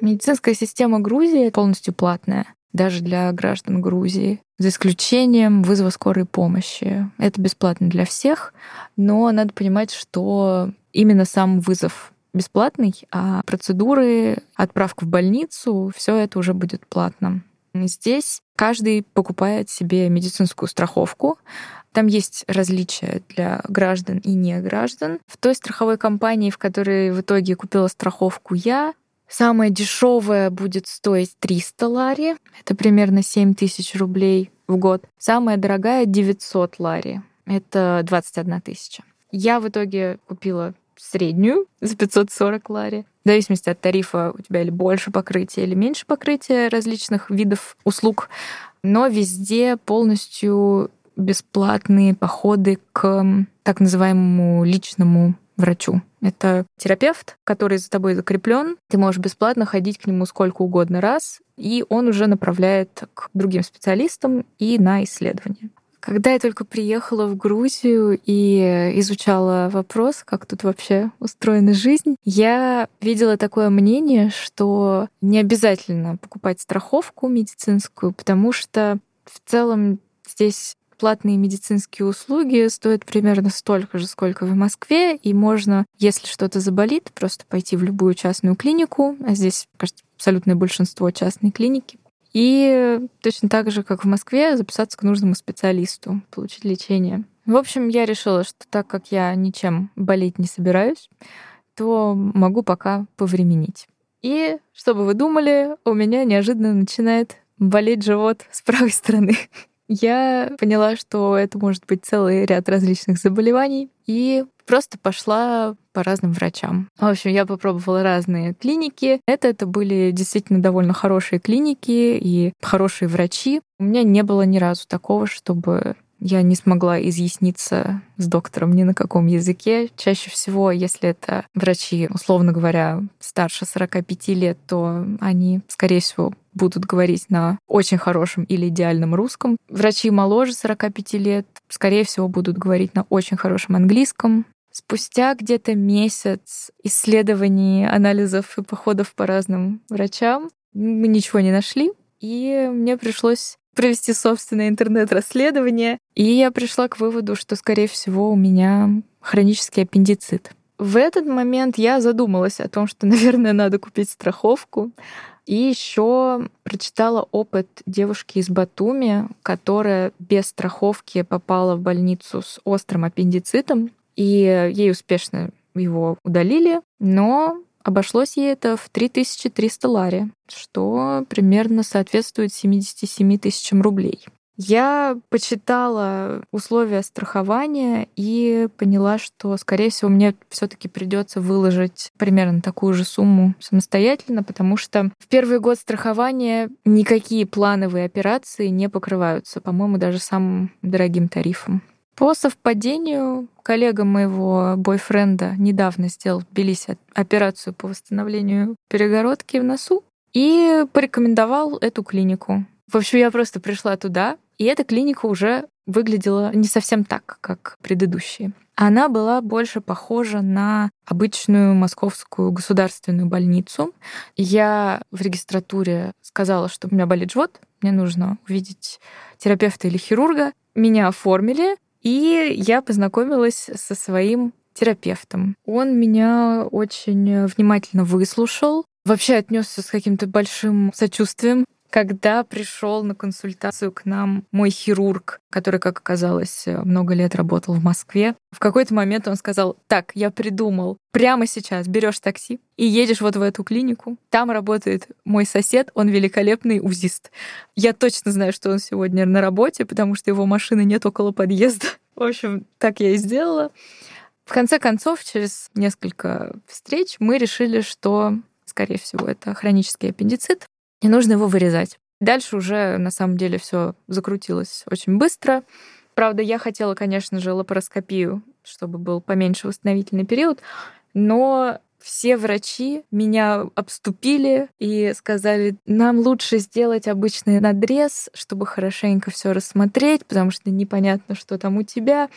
Медицинская система Грузии полностью платная, даже для граждан Грузии, за исключением вызова скорой помощи. Это бесплатно для всех, но надо понимать, что именно сам вызов бесплатный, а процедуры, отправка в больницу, все это уже будет платно. Здесь каждый покупает себе медицинскую страховку. Там есть различия для граждан и не граждан. В той страховой компании, в которой в итоге купила страховку я, самая дешевая будет стоить 300 лари. Это примерно 7 тысяч рублей в год. Самая дорогая 900 лари. Это 21 тысяча. Я в итоге купила среднюю за 540 лари. В зависимости от тарифа у тебя или больше покрытия, или меньше покрытия различных видов услуг. Но везде полностью бесплатные походы к так называемому личному врачу. Это терапевт, который за тобой закреплен. Ты можешь бесплатно ходить к нему сколько угодно раз, и он уже направляет к другим специалистам и на исследования. Когда я только приехала в Грузию и изучала вопрос, как тут вообще устроена жизнь, я видела такое мнение, что не обязательно покупать страховку медицинскую, потому что в целом здесь платные медицинские услуги стоят примерно столько же, сколько в Москве, и можно, если что-то заболит, просто пойти в любую частную клинику, а здесь, кажется, абсолютное большинство частной клиники, и точно так же, как в Москве, записаться к нужному специалисту, получить лечение. В общем, я решила, что так как я ничем болеть не собираюсь, то могу пока повременить. И, чтобы вы думали, у меня неожиданно начинает болеть живот с правой стороны. (laughs) Я поняла, что это может быть целый ряд различных заболеваний, и просто пошла по разным врачам. В общем, я попробовала разные клиники. Это, это были действительно довольно хорошие клиники и хорошие врачи. У меня не было ни разу такого, чтобы я не смогла изъясниться с доктором ни на каком языке. Чаще всего, если это врачи, условно говоря, старше 45 лет, то они, скорее всего, будут говорить на очень хорошем или идеальном русском. Врачи моложе 45 лет, скорее всего, будут говорить на очень хорошем английском. Спустя где-то месяц исследований, анализов и походов по разным врачам мы ничего не нашли, и мне пришлось провести собственное интернет-расследование, и я пришла к выводу, что, скорее всего, у меня хронический аппендицит. В этот момент я задумалась о том, что, (laughs) наверное, надо купить страховку. И еще прочитала опыт девушки из Батуми, которая без страховки попала в больницу с острым аппендицитом, и ей успешно его удалили, но Обошлось ей это в 3300 лари, что примерно соответствует 77 тысячам рублей. Я почитала условия страхования и поняла, что, скорее всего, мне все-таки придется выложить примерно такую же сумму самостоятельно, потому что в первый год страхования никакие плановые операции не покрываются, по-моему, даже самым дорогим тарифом. По совпадению, коллега моего бойфренда недавно сделал в Тбилиси операцию по восстановлению перегородки в носу и порекомендовал эту клинику. В общем, я просто пришла туда, и эта клиника уже выглядела не совсем так, как предыдущие. Она была больше похожа на обычную московскую государственную больницу. Я в регистратуре сказала, что у меня болит живот, мне нужно увидеть терапевта или хирурга. Меня оформили, и я познакомилась со своим терапевтом. Он меня очень внимательно выслушал, вообще отнесся с каким-то большим сочувствием когда пришел на консультацию к нам мой хирург, который, как оказалось, много лет работал в Москве, в какой-то момент он сказал, так, я придумал, прямо сейчас берешь такси и едешь вот в эту клинику. Там работает мой сосед, он великолепный узист. Я точно знаю, что он сегодня на работе, потому что его машины нет около подъезда. (laughs) В общем, так я и сделала. В конце концов, через несколько встреч мы решили, что, скорее всего, это хронический аппендицит и нужно его вырезать. Дальше уже на самом деле все закрутилось очень быстро. Правда, я хотела, конечно же, лапароскопию, чтобы был поменьше восстановительный период, но все врачи меня обступили и сказали, нам лучше сделать обычный надрез, чтобы хорошенько все рассмотреть, потому что непонятно, что там у тебя.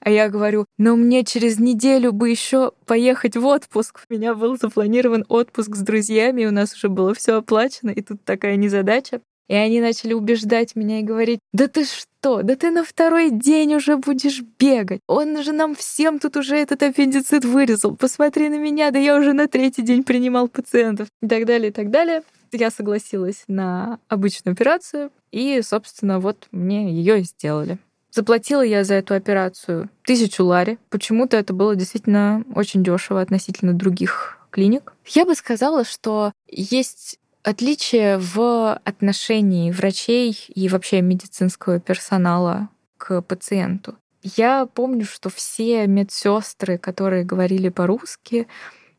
А я говорю, но мне через неделю бы еще поехать в отпуск. У меня был запланирован отпуск с друзьями, у нас уже было все оплачено, и тут такая незадача. И они начали убеждать меня и говорить, да ты что, да ты на второй день уже будешь бегать. Он же нам всем тут уже этот аппендицит вырезал. Посмотри на меня, да я уже на третий день принимал пациентов. И так далее, и так далее. Я согласилась на обычную операцию, и, собственно, вот мне ее и сделали. Заплатила я за эту операцию тысячу лари. Почему-то это было действительно очень дешево относительно других клиник. Я бы сказала, что есть отличие в отношении врачей и вообще медицинского персонала к пациенту. Я помню, что все медсестры, которые говорили по-русски,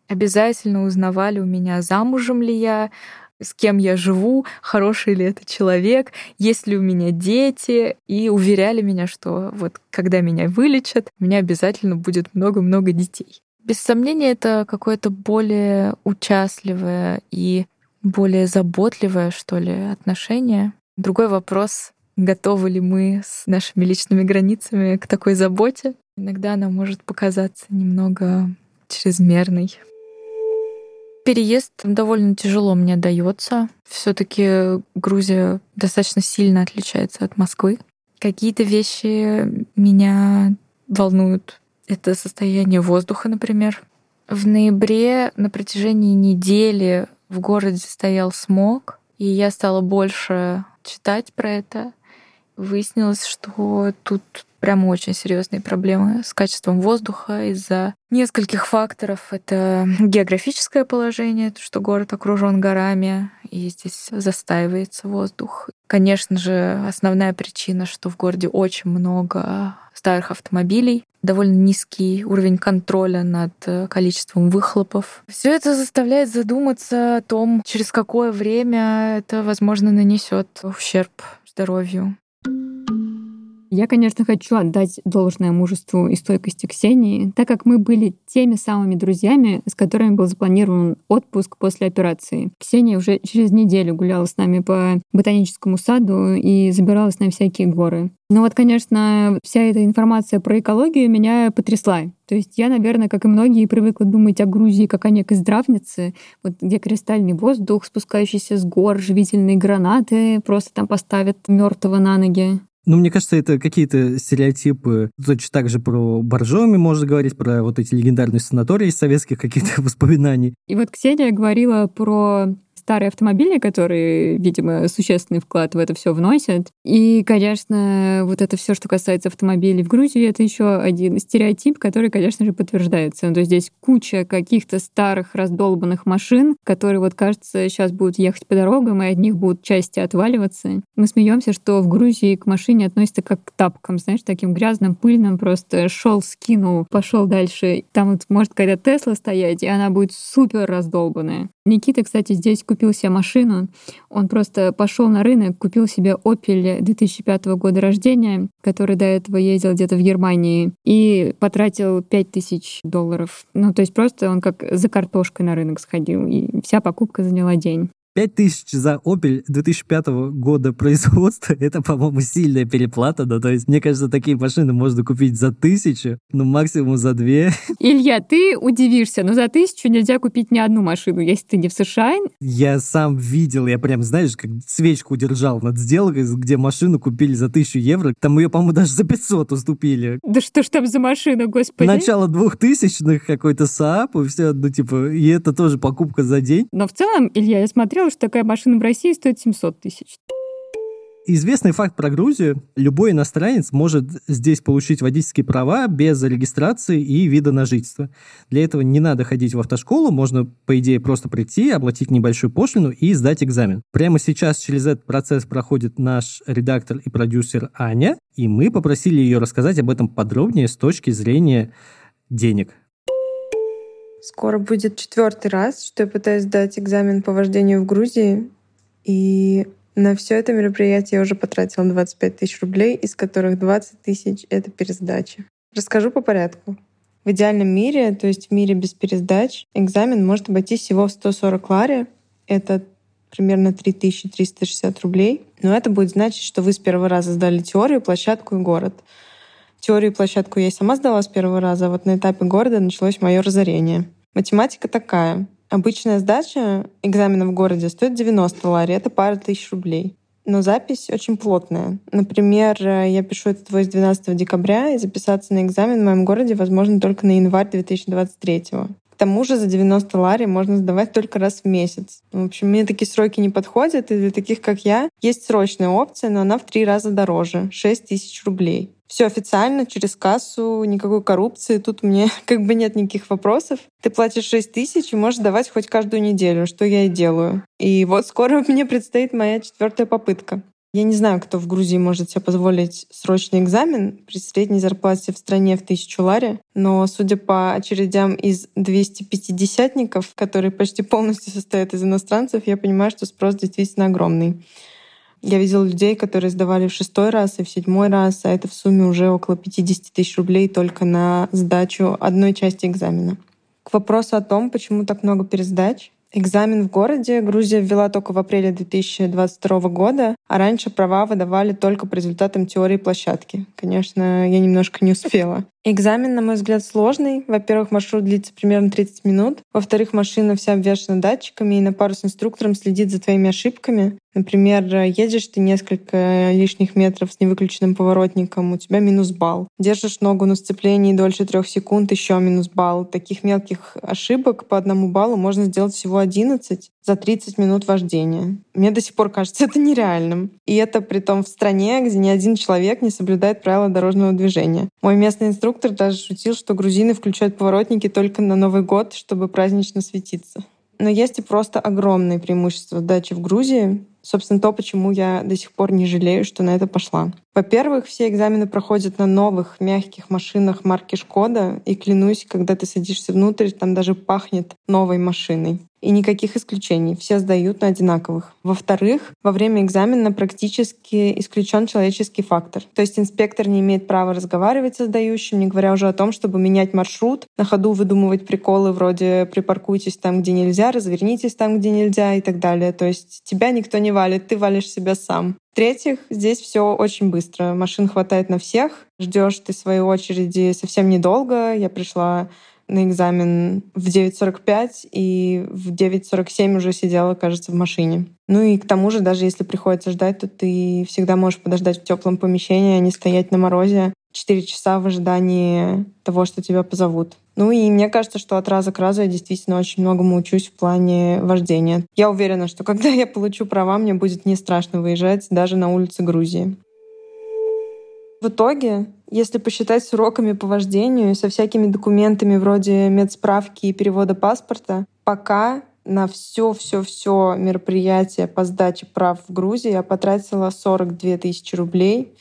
обязательно узнавали у меня, замужем ли я, с кем я живу, хороший ли это человек, есть ли у меня дети, и уверяли меня, что вот когда меня вылечат, у меня обязательно будет много-много детей. Без сомнения, это какое-то более участливое и более заботливое, что ли, отношение. Другой вопрос, готовы ли мы с нашими личными границами к такой заботе. Иногда она может показаться немного чрезмерной. Переезд довольно тяжело мне дается. Все-таки Грузия достаточно сильно отличается от Москвы. Какие-то вещи меня волнуют. Это состояние воздуха, например. В ноябре на протяжении недели в городе стоял смог, и я стала больше читать про это. Выяснилось, что тут прям очень серьезные проблемы с качеством воздуха из-за нескольких факторов. Это географическое положение, то, что город окружен горами, и здесь застаивается воздух. Конечно же, основная причина, что в городе очень много старых автомобилей, довольно низкий уровень контроля над количеством выхлопов. Все это заставляет задуматься о том, через какое время это, возможно, нанесет ущерб здоровью. Я, конечно, хочу отдать должное мужеству и стойкости Ксении, так как мы были теми самыми друзьями, с которыми был запланирован отпуск после операции. Ксения уже через неделю гуляла с нами по ботаническому саду и забиралась на всякие горы. Но вот, конечно, вся эта информация про экологию меня потрясла. То есть я, наверное, как и многие, привыкла думать о Грузии как о некой здравнице, вот где кристальный воздух, спускающийся с гор, живительные гранаты просто там поставят мертвого на ноги. Ну, мне кажется, это какие-то стереотипы. Точно так же про Боржоми можно говорить, про вот эти легендарные санатории из советских каких-то (laughs) воспоминаний. И вот Ксения говорила про старые автомобили, которые, видимо, существенный вклад в это все вносят. И, конечно, вот это все, что касается автомобилей в Грузии, это еще один стереотип, который, конечно же, подтверждается. То есть здесь куча каких-то старых раздолбанных машин, которые, вот, кажется, сейчас будут ехать по дорогам, и от них будут части отваливаться. Мы смеемся, что в Грузии к машине относятся как к тапкам, знаешь, таким грязным, пыльным, просто шел, скинул, пошел дальше. Там вот может какая-то Тесла стоять, и она будет супер раздолбанная. Никита, кстати, здесь купил себе машину. Он просто пошел на рынок, купил себе Opel 2005 года рождения, который до этого ездил где-то в Германии, и потратил 5000 долларов. Ну, то есть просто он как за картошкой на рынок сходил, и вся покупка заняла день. 5000 за Opel 2005 года производства, это, по-моему, сильная переплата, да, то есть, мне кажется, такие машины можно купить за тысячу, ну, максимум за две. Илья, ты удивишься, но за тысячу нельзя купить ни одну машину, если ты не в США. Я сам видел, я прям, знаешь, как свечку держал над сделкой, где машину купили за тысячу евро, там ее, по-моему, даже за 500 уступили. Да что ж там за машина, господи? Начало двухтысячных какой-то СААП, и все, ну, типа, и это тоже покупка за день. Но в целом, Илья, я смотрела, что такая машина в России стоит 700 тысяч. Известный факт про Грузию. Любой иностранец может здесь получить водительские права без регистрации и вида на жительство. Для этого не надо ходить в автошколу, можно, по идее, просто прийти, оплатить небольшую пошлину и сдать экзамен. Прямо сейчас через этот процесс проходит наш редактор и продюсер Аня, и мы попросили ее рассказать об этом подробнее с точки зрения денег. Скоро будет четвертый раз, что я пытаюсь сдать экзамен по вождению в Грузии. И на все это мероприятие я уже потратила 25 тысяч рублей, из которых 20 тысяч — это пересдача. Расскажу по порядку. В идеальном мире, то есть в мире без пересдач, экзамен может обойтись всего в 140 лари. Это примерно 3360 рублей. Но это будет значить, что вы с первого раза сдали теорию, площадку и город. Теорию и площадку я сама сдала с первого раза, а вот на этапе города началось мое разорение. Математика такая. Обычная сдача экзамена в городе стоит 90 лари, это пара тысяч рублей. но запись очень плотная. Например, я пишу этот войс 12 декабря, и записаться на экзамен в моем городе возможно только на январь 2023. К тому же за 90 лари можно сдавать только раз в месяц. В общем, мне такие сроки не подходят, и для таких, как я, есть срочная опция, но она в три раза дороже — 6 тысяч рублей. Все официально, через кассу, никакой коррупции. Тут мне (laughs) как бы нет никаких вопросов. Ты платишь 6 тысяч и можешь давать хоть каждую неделю, что я и делаю. И вот (laughs) скоро мне предстоит моя четвертая попытка. Я не знаю, кто в Грузии может себе позволить срочный экзамен при средней зарплате в стране в тысячу лари, но судя по очередям из 250-ников, которые почти полностью состоят из иностранцев, я понимаю, что спрос действительно огромный. Я видела людей, которые сдавали в шестой раз и в седьмой раз, а это в сумме уже около 50 тысяч рублей только на сдачу одной части экзамена. К вопросу о том, почему так много пересдач, Экзамен в городе Грузия ввела только в апреле 2022 года, а раньше права выдавали только по результатам теории площадки. Конечно, я немножко не успела. Экзамен, на мой взгляд, сложный. Во-первых, маршрут длится примерно 30 минут. Во-вторых, машина вся обвешана датчиками, и на пару с инструктором следит за твоими ошибками. Например, едешь ты несколько лишних метров с невыключенным поворотником, у тебя минус балл. Держишь ногу на сцеплении дольше трех секунд, еще минус балл. Таких мелких ошибок по одному баллу можно сделать всего 11 за 30 минут вождения. Мне до сих пор кажется это нереальным. И это при том в стране, где ни один человек не соблюдает правила дорожного движения. Мой местный инструктор даже шутил, что грузины включают поворотники только на Новый год, чтобы празднично светиться. Но есть и просто огромные преимущества дачи в Грузии. Собственно, то, почему я до сих пор не жалею, что на это пошла. Во-первых, все экзамены проходят на новых мягких машинах марки Шкода, и клянусь, когда ты садишься внутрь, там даже пахнет новой машиной и никаких исключений. Все сдают на одинаковых. Во-вторых, во время экзамена практически исключен человеческий фактор. То есть инспектор не имеет права разговаривать со сдающим, не говоря уже о том, чтобы менять маршрут, на ходу выдумывать приколы вроде «припаркуйтесь там, где нельзя», «развернитесь там, где нельзя» и так далее. То есть тебя никто не валит, ты валишь себя сам. В-третьих, здесь все очень быстро. Машин хватает на всех. Ждешь ты своей очереди совсем недолго. Я пришла на экзамен в 9.45 и в 9.47 уже сидела, кажется, в машине. Ну и к тому же, даже если приходится ждать, то ты всегда можешь подождать в теплом помещении, а не стоять на морозе 4 часа в ожидании того, что тебя позовут. Ну и мне кажется, что от раза к разу я действительно очень многому учусь в плане вождения. Я уверена, что когда я получу права, мне будет не страшно выезжать даже на улицы Грузии. В итоге, если посчитать с уроками по вождению, со всякими документами вроде медсправки и перевода паспорта, пока на все-все-все мероприятие по сдаче прав в Грузии я потратила 42 тысячи рублей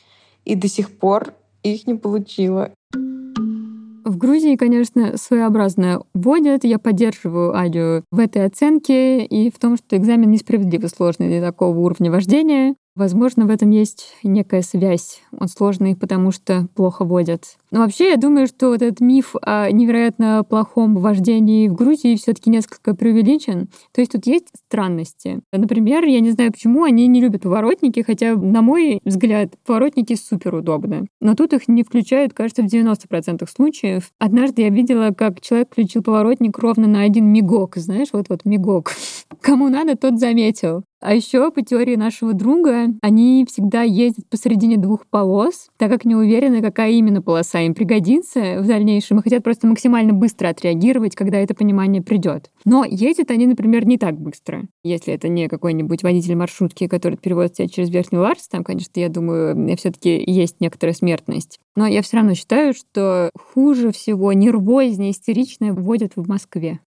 и до сих пор их не получила. В Грузии, конечно, своеобразно вводят. Я поддерживаю Адю в этой оценке и в том, что экзамен несправедливо сложный для такого уровня вождения. Возможно, в этом есть некая связь. Он сложный, потому что плохо водят. Но вообще, я думаю, что вот этот миф о невероятно плохом вождении в Грузии все таки несколько преувеличен. То есть тут есть странности. Например, я не знаю, почему они не любят поворотники, хотя, на мой взгляд, поворотники супер удобны. Но тут их не включают, кажется, в 90% случаев. Однажды я видела, как человек включил поворотник ровно на один мигок. Знаешь, вот-вот мигок. (laughs) Кому надо, тот заметил. А еще по теории нашего друга, они всегда ездят посередине двух полос, так как не уверены, какая именно полоса им пригодится в дальнейшем, и хотят просто максимально быстро отреагировать, когда это понимание придет. Но ездят они, например, не так быстро. Если это не какой-нибудь водитель маршрутки, который переводит тебя через Верхний Ларс, там, конечно, я думаю, все-таки есть некоторая смертность. Но я все равно считаю, что хуже всего, нервознее, истеричное вводят в Москве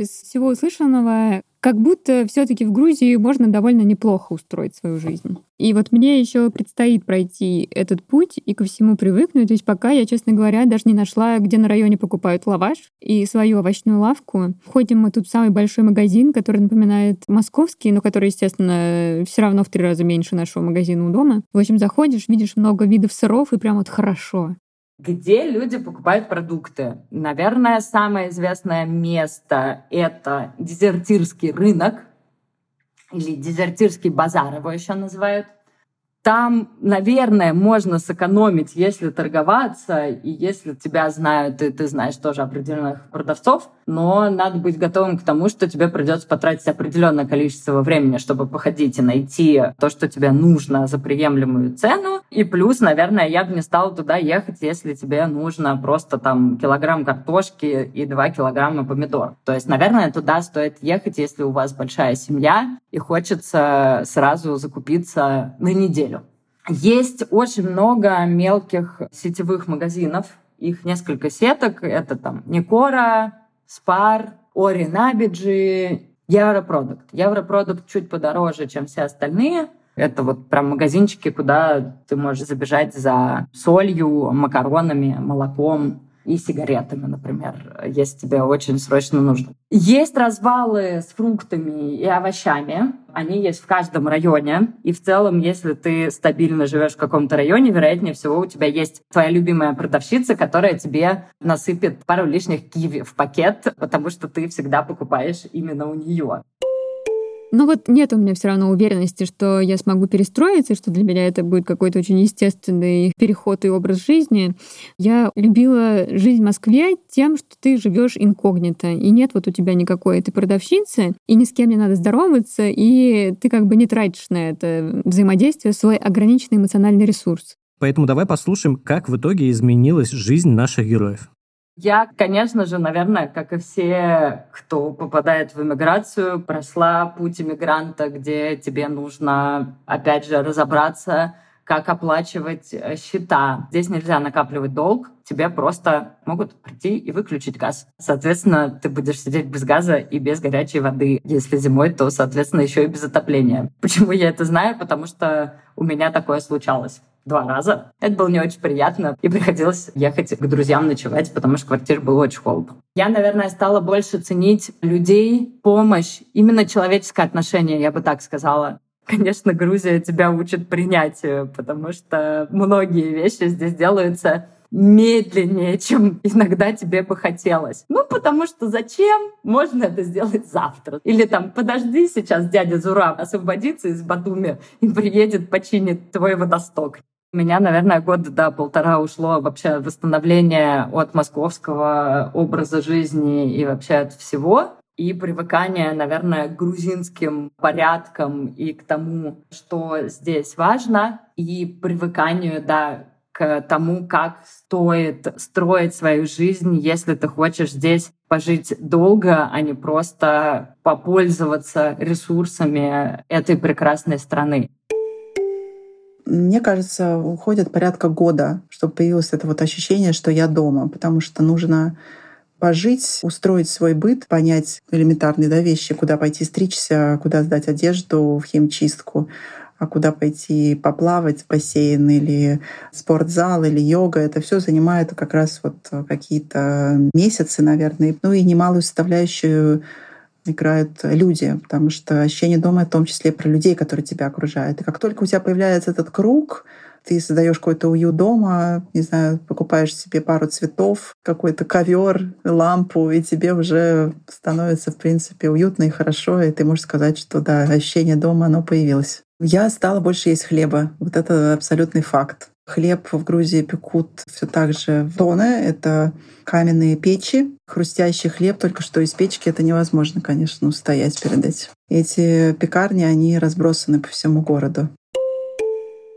из всего услышанного как будто все-таки в Грузии можно довольно неплохо устроить свою жизнь. И вот мне еще предстоит пройти этот путь и ко всему привыкнуть. То есть пока я, честно говоря, даже не нашла, где на районе покупают лаваш и свою овощную лавку. Ходим мы тут в самый большой магазин, который напоминает московский, но который, естественно, все равно в три раза меньше нашего магазина у дома. В общем, заходишь, видишь много видов сыров, и прям вот хорошо где люди покупают продукты. Наверное, самое известное место — это дезертирский рынок или дезертирский базар его еще называют. Там, наверное, можно сэкономить, если торговаться, и если тебя знают, и ты знаешь тоже определенных продавцов, но надо быть готовым к тому, что тебе придется потратить определенное количество времени, чтобы походить и найти то, что тебе нужно за приемлемую цену. И плюс, наверное, я бы не стала туда ехать, если тебе нужно просто там килограмм картошки и два килограмма помидор. То есть, наверное, туда стоит ехать, если у вас большая семья и хочется сразу закупиться на неделю. Есть очень много мелких сетевых магазинов, их несколько сеток. Это там Никора, Спар, Ори Набиджи, Европродукт. Европродукт чуть подороже, чем все остальные. Это вот прям магазинчики, куда ты можешь забежать за солью, макаронами, молоком, и сигаретами, например, если тебе очень срочно нужно. Есть развалы с фруктами и овощами. Они есть в каждом районе. И в целом, если ты стабильно живешь в каком-то районе, вероятнее всего у тебя есть твоя любимая продавщица, которая тебе насыпет пару лишних киви в пакет, потому что ты всегда покупаешь именно у нее. Ну вот нет у меня все равно уверенности, что я смогу перестроиться, что для меня это будет какой-то очень естественный переход и образ жизни. Я любила жизнь в Москве тем, что ты живешь инкогнито, и нет вот у тебя никакой этой продавщицы, и ни с кем не надо здороваться, и ты как бы не тратишь на это взаимодействие свой ограниченный эмоциональный ресурс. Поэтому давай послушаем, как в итоге изменилась жизнь наших героев. Я, конечно же, наверное, как и все, кто попадает в иммиграцию, прошла путь иммигранта, где тебе нужно, опять же, разобраться, как оплачивать э, счета. Здесь нельзя накапливать долг, тебе просто могут прийти и выключить газ. Соответственно, ты будешь сидеть без газа и без горячей воды. Если зимой, то, соответственно, еще и без отопления. Почему я это знаю? Потому что у меня такое случалось два раза. Это было не очень приятно, и приходилось ехать к друзьям ночевать, потому что квартира была очень холодно. Я, наверное, стала больше ценить людей, помощь, именно человеческое отношение, я бы так сказала. Конечно, Грузия тебя учит принятию, потому что многие вещи здесь делаются медленнее, чем иногда тебе бы хотелось. Ну, потому что зачем? Можно это сделать завтра. Или там, подожди, сейчас дядя Зура освободится из Батуми и приедет, починит твой водосток. У меня, наверное, год до полтора ушло вообще восстановление от московского образа жизни и вообще от всего. И привыкание, наверное, к грузинским порядкам и к тому, что здесь важно. И привыканию, да, к тому, как стоит строить свою жизнь, если ты хочешь здесь пожить долго, а не просто попользоваться ресурсами этой прекрасной страны. Мне кажется, уходит порядка года, чтобы появилось это вот ощущение, что я дома, потому что нужно пожить, устроить свой быт, понять элементарные да, вещи, куда пойти стричься, куда сдать одежду в химчистку, а куда пойти поплавать в бассейн или спортзал или йога. Это все занимает как раз вот какие-то месяцы, наверное. Ну и немалую составляющую играют люди, потому что ощущение дома в том числе про людей, которые тебя окружают. И как только у тебя появляется этот круг, ты создаешь какой-то уют дома, не знаю, покупаешь себе пару цветов, какой-то ковер, лампу, и тебе уже становится, в принципе, уютно и хорошо, и ты можешь сказать, что да, ощущение дома, оно появилось. Я стала больше есть хлеба. Вот это абсолютный факт. Хлеб в Грузии пекут все так же в тоне. Это каменные печи. Хрустящий хлеб только что из печки. Это невозможно, конечно, устоять перед этим. Эти пекарни, они разбросаны по всему городу.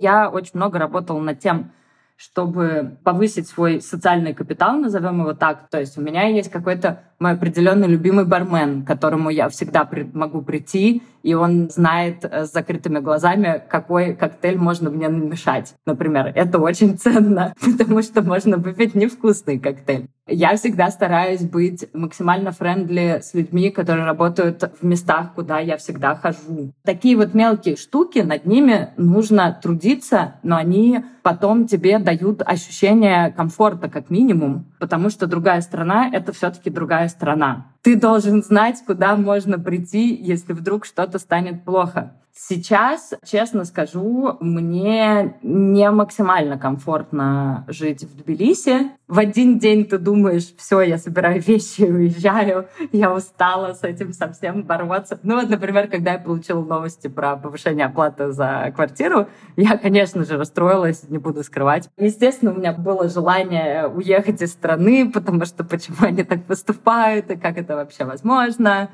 Я очень много работала над тем, чтобы повысить свой социальный капитал, назовем его так. То есть у меня есть какой-то мой определенный любимый бармен, к которому я всегда могу прийти, и он знает э, с закрытыми глазами, какой коктейль можно мне намешать. Например, это очень ценно, (laughs) потому что можно выпить невкусный коктейль. Я всегда стараюсь быть максимально friendly с людьми, которые работают в местах, куда я всегда хожу. Такие вот мелкие штуки, над ними нужно трудиться, но они потом тебе дают ощущение комфорта как минимум, потому что другая страна — это все таки другая страна. Ты должен знать, куда можно прийти, если вдруг что-то станет плохо. Сейчас, честно скажу, мне не максимально комфортно жить в Тбилиси. В один день ты думаешь, все, я собираю (laughs) вещи уезжаю, я устала с этим совсем бороться. Ну вот, например, когда я получила новости про повышение оплаты за квартиру, я, конечно же, расстроилась, не буду скрывать. Естественно, у меня было желание уехать из страны, потому что почему они так поступают и как это вообще возможно.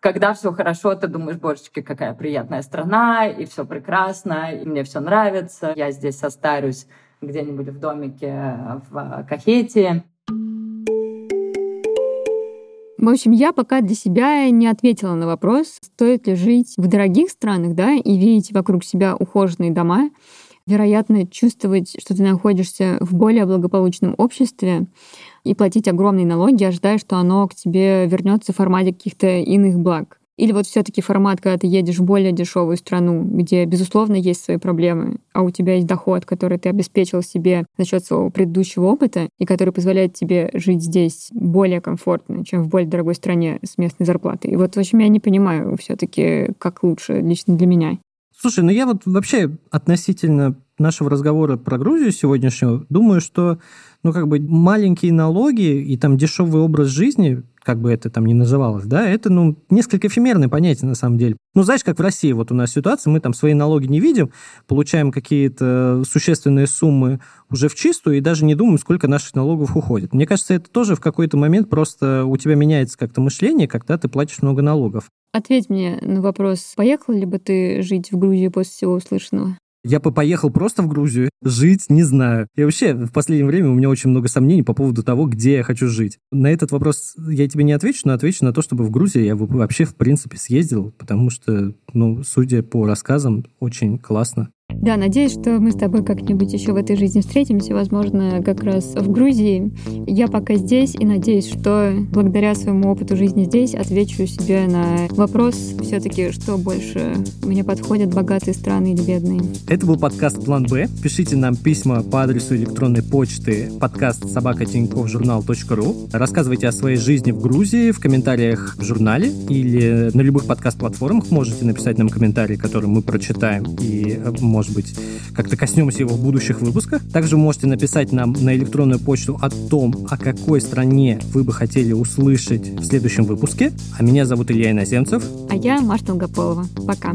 Когда все хорошо, ты думаешь, божечки, какая приятная страна, и все прекрасно, и мне все нравится. Я здесь состарюсь где-нибудь в домике в Кахете. В общем, я пока для себя не ответила на вопрос, стоит ли жить в дорогих странах, да, и видеть вокруг себя ухоженные дома, вероятно, чувствовать, что ты находишься в более благополучном обществе, и платить огромные налоги, ожидая, что оно к тебе вернется в формате каких-то иных благ. Или вот все-таки формат, когда ты едешь в более дешевую страну, где, безусловно, есть свои проблемы, а у тебя есть доход, который ты обеспечил себе за счет своего предыдущего опыта, и который позволяет тебе жить здесь более комфортно, чем в более дорогой стране с местной зарплатой. И вот, в общем, я не понимаю все-таки, как лучше лично для меня. Слушай, ну я вот вообще относительно нашего разговора про Грузию сегодняшнего думаю, что ну, как бы маленькие налоги и там дешевый образ жизни, как бы это там ни называлось, да, это, ну, несколько эфемерное понятие на самом деле. Ну, знаешь, как в России вот у нас ситуация, мы там свои налоги не видим, получаем какие-то существенные суммы уже в чистую и даже не думаем, сколько наших налогов уходит. Мне кажется, это тоже в какой-то момент просто у тебя меняется как-то мышление, когда ты платишь много налогов. Ответь мне на вопрос, поехал ли бы ты жить в Грузию после всего услышанного? Я бы поехал просто в Грузию, жить не знаю. И вообще, в последнее время у меня очень много сомнений по поводу того, где я хочу жить. На этот вопрос я тебе не отвечу, но отвечу на то, чтобы в Грузию я вообще, в принципе, съездил, потому что, ну, судя по рассказам, очень классно. Да, надеюсь, что мы с тобой как-нибудь еще в этой жизни встретимся, возможно, как раз в Грузии. Я пока здесь и надеюсь, что благодаря своему опыту жизни здесь отвечу себе на вопрос все-таки, что больше мне подходят, богатые страны или бедные. Это был подкаст «План Б». Пишите нам письма по адресу электронной почты подкаст собакатиньковжурнал.ру. Рассказывайте о своей жизни в Грузии в комментариях в журнале или на любых подкаст-платформах. Можете написать нам комментарии, которые мы прочитаем и, может может быть, как-то коснемся его в будущих выпусках. Также можете написать нам на электронную почту о том, о какой стране вы бы хотели услышать в следующем выпуске. А меня зовут Илья Иноземцев. А я Маша Долгополова. Пока.